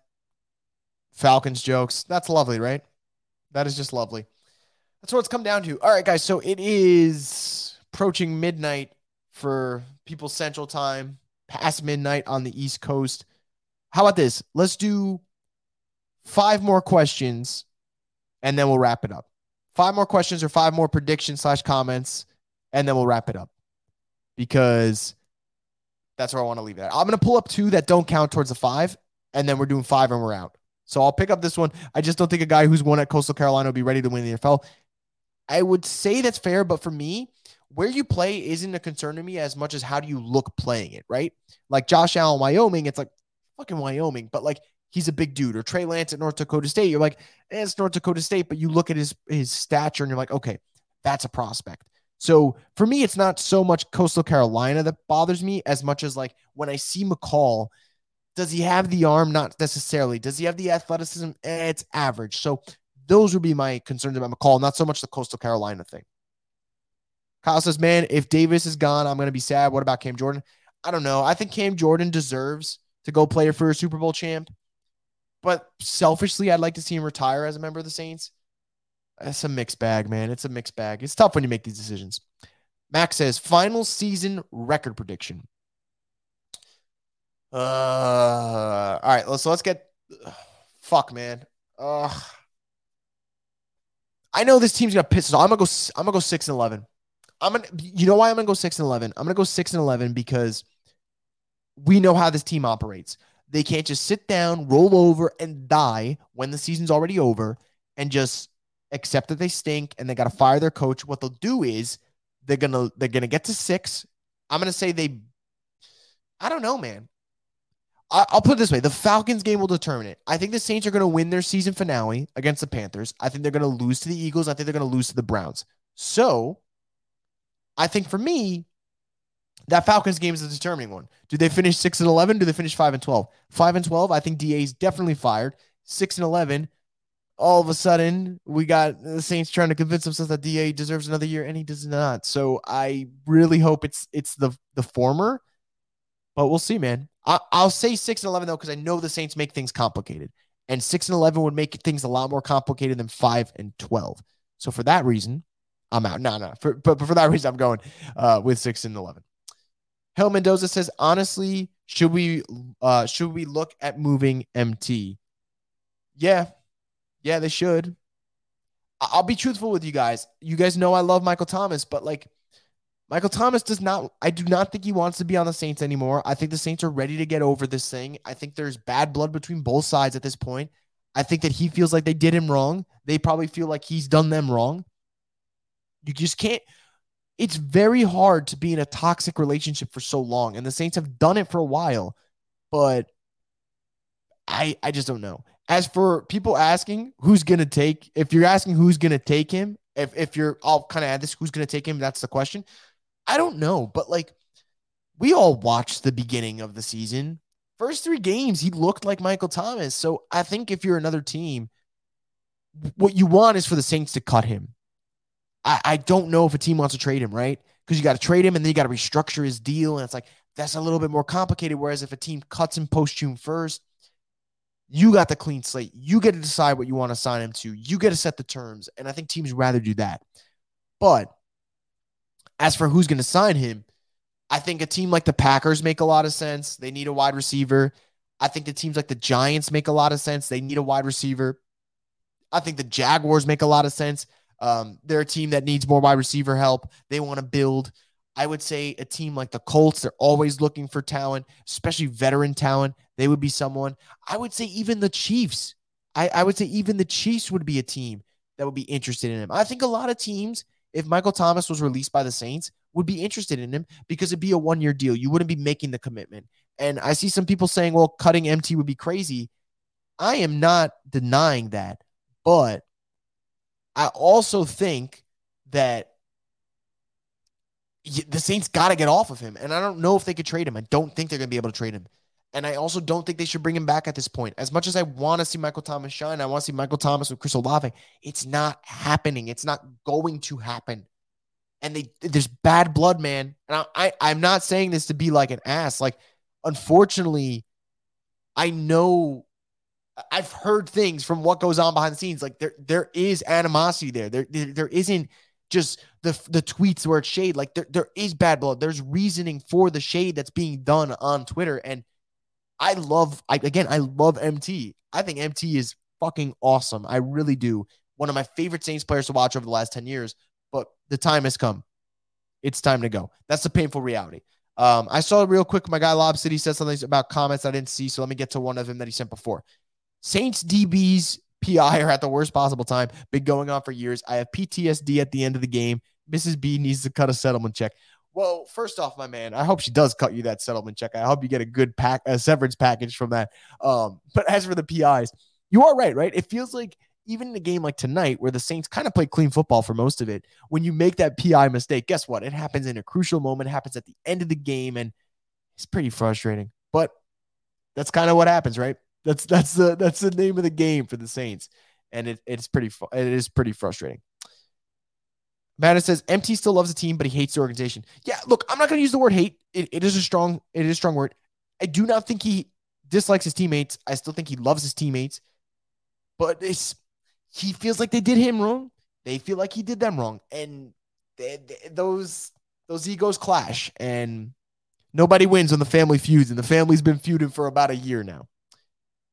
Falcons jokes. That's lovely, right? That is just lovely. That's what it's come down to. All right, guys. So it is approaching midnight for people Central Time, past midnight on the East Coast. How about this? Let's do five more questions and then we'll wrap it up. Five more questions or five more predictions slash comments, and then we'll wrap it up because that's where I want to leave it. I'm going to pull up two that don't count towards the five, and then we're doing five and we're out. So I'll pick up this one. I just don't think a guy who's won at Coastal Carolina will be ready to win the NFL. I would say that's fair, but for me, where you play isn't a concern to me as much as how do you look playing it, right? Like Josh Allen, Wyoming, it's like fucking Wyoming, but like he's a big dude. Or Trey Lance at North Dakota State, you're like, eh, it's North Dakota State, but you look at his his stature and you're like, okay, that's a prospect. So for me, it's not so much Coastal Carolina that bothers me as much as like when I see McCall, does he have the arm? Not necessarily. Does he have the athleticism? Eh, it's average. So those would be my concerns about McCall, not so much the Coastal Carolina thing. Kyle says, man, if Davis is gone, I'm going to be sad. What about Cam Jordan? I don't know. I think Cam Jordan deserves to go play for a Super Bowl champ. But selfishly, I'd like to see him retire as a member of the Saints. It's a mixed bag, man. It's a mixed bag. It's tough when you make these decisions. Max says final season record prediction. Uh, all right. So let's get. Fuck, man. Uh, I know this team's gonna piss us off. I'm gonna go. I'm gonna go six and eleven. I'm gonna. You know why I'm gonna go six and eleven? I'm gonna go six and eleven because we know how this team operates. They can't just sit down, roll over, and die when the season's already over and just accept that they stink and they got to fire their coach. What they'll do is they're gonna they're gonna get to six. I'm gonna say they. I don't know, man. I, will put it this way: the Falcons game will determine it. I think the Saints are going to win their season finale against the Panthers. I think they're going to lose to the Eagles. I think they're going to lose to the Browns. So, I think for me, that Falcons game is the determining one. Do they finish six and eleven? Do they finish five and twelve? Five and twelve, I think Da is definitely fired. Six and eleven, all of a sudden we got the Saints trying to convince themselves that Da deserves another year, and he does not. So I really hope it's it's the the former, but we'll see, man. I, I'll say six and eleven though because I know the Saints make things complicated, and six and eleven would make things a lot more complicated than five and twelve. So for that reason, I'm out. No, no. For, but, but for that reason, I'm going uh, with six and eleven. Hell Mendoza says, honestly, should we uh should we look at moving MT? Yeah. Yeah, they should. I'll be truthful with you guys. You guys know I love Michael Thomas, but like Michael Thomas does not I do not think he wants to be on the Saints anymore. I think the Saints are ready to get over this thing. I think there's bad blood between both sides at this point. I think that he feels like they did him wrong. They probably feel like he's done them wrong. You just can't it's very hard to be in a toxic relationship for so long. And the Saints have done it for a while, but I I just don't know. As for people asking who's gonna take, if you're asking who's gonna take him, if if you're I'll kind of add this, who's gonna take him, that's the question. I don't know, but like we all watched the beginning of the season. First three games, he looked like Michael Thomas. So I think if you're another team, what you want is for the Saints to cut him. I, I don't know if a team wants to trade him, right? Because you got to trade him and then you got to restructure his deal. And it's like, that's a little bit more complicated. Whereas if a team cuts him post June 1st, you got the clean slate. You get to decide what you want to sign him to. You get to set the terms. And I think teams rather do that. But As for who's going to sign him, I think a team like the Packers make a lot of sense. They need a wide receiver. I think the teams like the Giants make a lot of sense. They need a wide receiver. I think the Jaguars make a lot of sense. Um, they're a team that needs more wide receiver help. They want to build. I would say a team like the Colts, they're always looking for talent, especially veteran talent. They would be someone. I would say even the Chiefs. I, I would say even the Chiefs would be a team that would be interested in him. I think a lot of teams, if Michael Thomas was released by the Saints, would be interested in him because it'd be a one year deal. You wouldn't be making the commitment. And I see some people saying, well, cutting MT would be crazy. I am not denying that. But I also think that the Saints got to get off of him. And I don't know if they could trade him. I don't think they're going to be able to trade him. And I also don't think they should bring him back at this point. As much as I want to see Michael Thomas shine, I want to see Michael Thomas with Chris Olave. It's not happening. It's not going to happen. And they there's bad blood, man. And I, I I'm not saying this to be like an ass. Like, unfortunately, I know I've heard things from what goes on behind the scenes. Like there there is animosity there. There there, there isn't just the the tweets where it's shade. Like there, there is bad blood. There's reasoning for the shade that's being done on Twitter. And I love, I again, I love MT. I think MT is fucking awesome. I really do. One of my favorite Saints players to watch over the last 10 years, but the time has come. It's time to go. That's the painful reality. Um, I saw real quick. My guy Lob City said something about comments I didn't see. So let me get to one of them that he sent before. Saints DBs PI are at the worst possible time. Been going on for years. I have PTSD at the end of the game. Mrs. B needs to cut a settlement check. Well, first off, my man, I hope she does cut you that settlement check. I hope you get a good pack, a severance package from that. Um, but as for the PIs, you are right, right? It feels like even in a game like tonight, where the Saints kind of play clean football for most of it, when you make that PI mistake, guess what? It happens in a crucial moment, happens at the end of the game, and it's pretty frustrating. But that's kind of what happens, right? That's that's the that's the name of the game for the Saints, and it, it's pretty it is pretty frustrating. Madden says MT still loves the team, but he hates the organization. Yeah, look, I'm not going to use the word hate. It, it is a strong, it is a strong word. I do not think he dislikes his teammates. I still think he loves his teammates, but it's he feels like they did him wrong. They feel like he did them wrong, and they, they, those those egos clash, and nobody wins when the family feuds, and the family's been feuding for about a year now.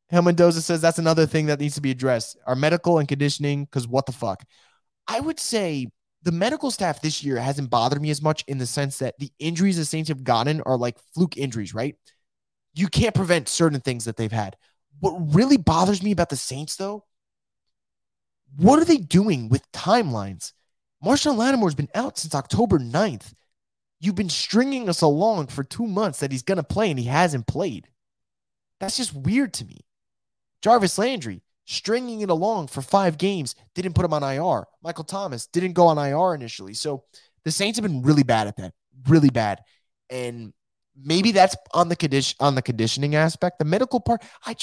Hel Mendoza says that's another thing that needs to be addressed. Our medical and conditioning, because what the fuck? I would say the medical staff this year hasn't bothered me as much in the sense that the injuries the Saints have gotten are like fluke injuries, right? You can't prevent certain things that they've had. What really bothers me about the Saints, though, what are they doing with timelines? Marshon Lattimore's been out since October 9th. You've been stringing us along for two months that he's going to play and he hasn't played. That's just weird to me. Jarvis Landry, stringing it along for five games, didn't put him on IR. Michael Thomas didn't go on IR initially. So the Saints have been really bad at that, really bad. And maybe that's on the condition on the conditioning aspect. The medical part, I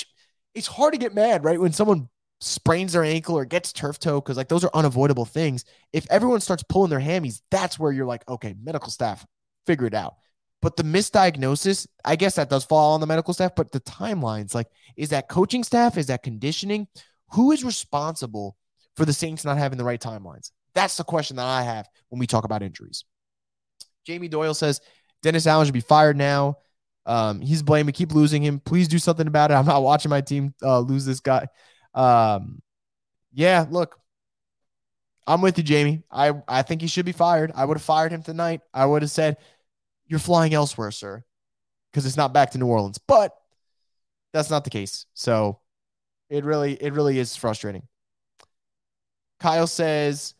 it's hard to get mad, right? When someone sprains their ankle or gets turf toe, because like those are unavoidable things. If everyone starts pulling their hammies, that's where you're like, okay, medical staff, figure it out. But the misdiagnosis, I guess that does fall on the medical staff, but the timelines, like, is that coaching staff? Is that conditioning? Who is responsible for the Saints not having the right timelines? That's the question that I have when we talk about injuries. Jamie Doyle says Dennis Allen should be fired now. Um, he's blamed. We keep losing him. Please do something about it. I'm not watching my team uh, lose this guy. Um, yeah, look, I'm with you, Jamie. I, I think he should be fired. I would have fired him tonight. I would have said, you're flying elsewhere, sir, because it's not back to New Orleans. But that's not the case. So it really, it really is frustrating. Kyle says,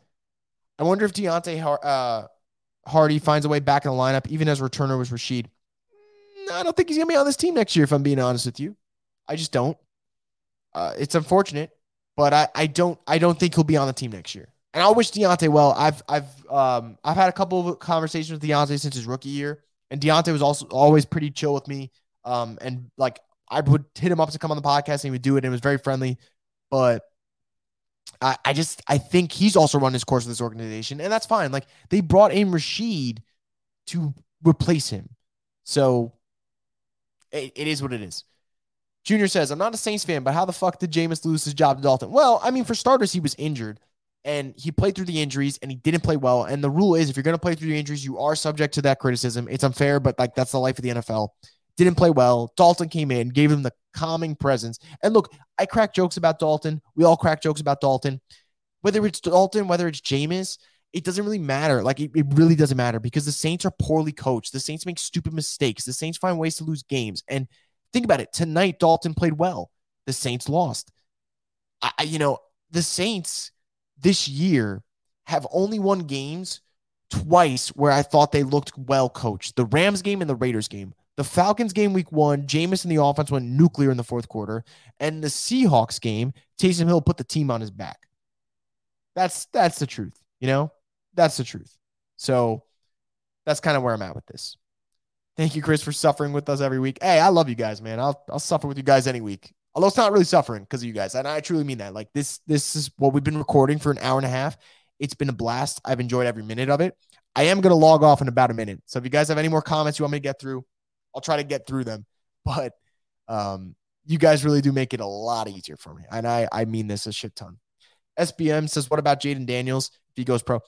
I wonder if Deonte uh, Harty finds a way back in the lineup, even as returner was Rashid. No, I don't think he's gonna be on this team next year. If I'm being honest with you, I just don't. Uh, it's unfortunate, but I, I don't I don't think he'll be on the team next year and I wish Deonte well. I've I've um I've had a couple of conversations with Deonte since his rookie year, and Deonte was also always pretty chill with me. Um, and like I would hit him up to come on the podcast, and he would do it, and it was very friendly. But I, I just I think he's also run his course with this organization, and that's fine. Like they brought in Rashid to replace him, so it, it is what it is. Junior says, I'm not a Saints fan, but how the fuck did Jameis lose his job to Dalton? Well, I mean, for starters, he was injured. And he played through the injuries and he didn't play well. And the rule is if you're going to play through the injuries, you are subject to that criticism. It's unfair, but like that's the life of the NFL. Didn't play well. Dalton came in, gave him the calming presence. And look, I crack jokes about Dalton. We all crack jokes about Dalton. Whether it's Dalton, whether it's Jameis, it doesn't really matter. Like it, it really doesn't matter because the Saints are poorly coached. The Saints make stupid mistakes. The Saints find ways to lose games. And think about it. Tonight, Dalton played well. The Saints lost. I, you know, the Saints this year have only won games twice where I thought they looked well coached. The Rams game and the Raiders game. The Falcons game week one, Jameis and the offense went nuclear in the fourth quarter. And the Seahawks game, Taysom Hill put the team on his back. That's that's the truth, you know? That's the truth. So that's kind of where I'm at with this. Thank you, Chris, for suffering with us every week. Hey, I love you guys, man. I'll I'll suffer with you guys any week. Although it's not really suffering because of you guys. And I truly mean that. Like this, this is what we've been recording for an hour and a half. It's been a blast. I've enjoyed every minute of it. I am gonna log off in about a minute. So if you guys have any more comments you want me to get through, I'll try to get through them. But um, you guys really do make it a lot easier for me. And I I mean this a shit ton. SBM says, what about Jayden Daniels if he goes pro?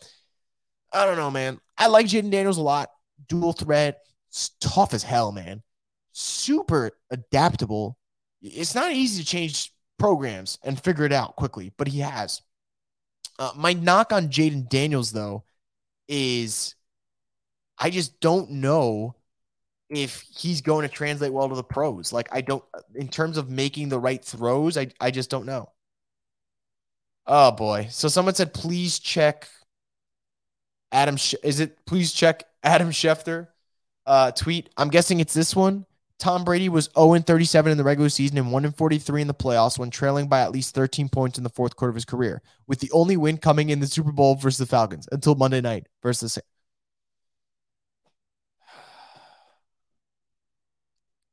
I don't know, man. I like Jayden Daniels a lot. Dual threat, tough as hell, man. Super adaptable. It's not easy to change programs and figure it out quickly, but he has. Uh, my knock on Jayden Daniels, though, is I just don't know if he's going to translate well to the pros. Like, I don't, in terms of making the right throws, I, I just don't know. Oh boy. So someone said, please check Adam. Is it please check Adam Schefter uh, tweet? I'm guessing it's this one. Tom Brady was 0 37 in the regular season and 1 43 in the playoffs when trailing by at least 13 points in the fourth quarter of his career, with the only win coming in the Super Bowl versus the Falcons until Monday night versus. the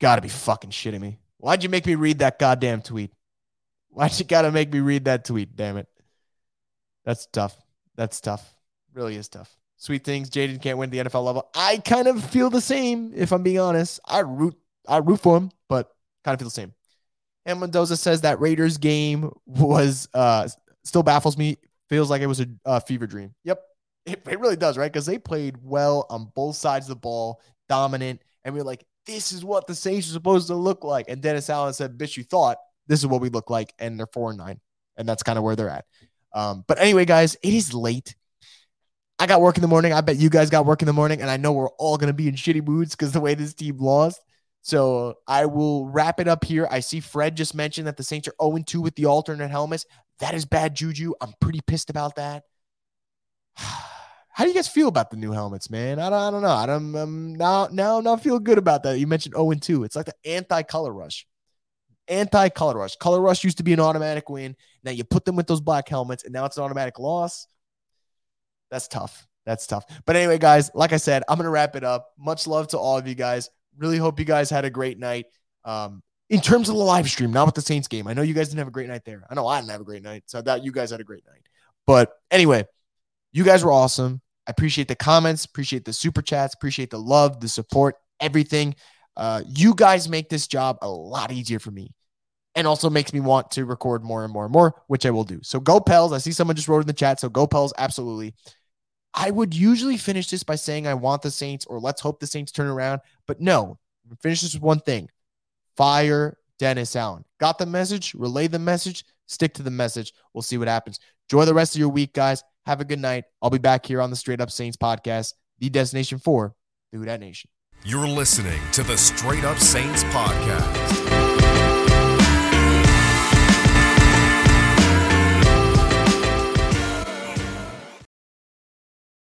Gotta be fucking shitting me. Why'd you make me read that goddamn tweet? Why'd you gotta make me read that tweet? Damn it. That's tough. That's tough. Really is tough. Sweet things. Jayden can't win the NFL level. I kind of feel the same, if I'm being honest. I root I root for him, but kind of feel the same. And Mendoza says that Raiders game was uh still baffles me. Feels like it was a, a fever dream. Yep. It, it really does, right? Because they played well on both sides of the ball, dominant. And we are like, this is what the Saints are supposed to look like. And Dennis Allen said, bitch, you thought this is what we look like. And they're four and nine. And that's kind of where they're at. Um, but anyway, guys, it is late. I got work in the morning. I bet you guys got work in the morning. And I know we're all to be in shitty moods because the way this team lost. So I will wrap it up here. I see Fred just mentioned that the Saints are 0 2 with the alternate helmets. That is bad juju. I'm pretty pissed about that. How do you guys feel about the new helmets, man? I don't, I don't know. I don't um, now now not feel good about that. You mentioned 0 2. It's like the anti color rush anti color rush. Color rush used to be an automatic win. Now you put them with those black helmets, and now it's an automatic loss. That's tough. That's tough. But anyway, guys, like I said, I'm gonna wrap it up. Much love to all of you guys. Really hope you guys had a great night. Um, in terms of the live stream, not with the Saints game. I know you guys didn't have a great night there. I know I didn't have a great night, so I doubt you guys had a great night. But anyway, you guys were awesome. I appreciate the comments, appreciate the super chats, appreciate the love, the support, everything. Uh, you guys make this job a lot easier for me and also makes me want to record more and more and more, which I will do. So go Pels. I see someone just wrote in the chat. So go Pels, absolutely. I would usually finish this by saying I want the Saints or let's hope the Saints turn around. But no, finish this with one thing fire Dennis Allen. Got the message, relay the message, stick to the message. We'll see what happens. Enjoy the rest of your week, guys. Have a good night. I'll be back here on the Straight Up Saints podcast, the destination for the Who Dat Nation. You're listening to the Straight Up Saints podcast.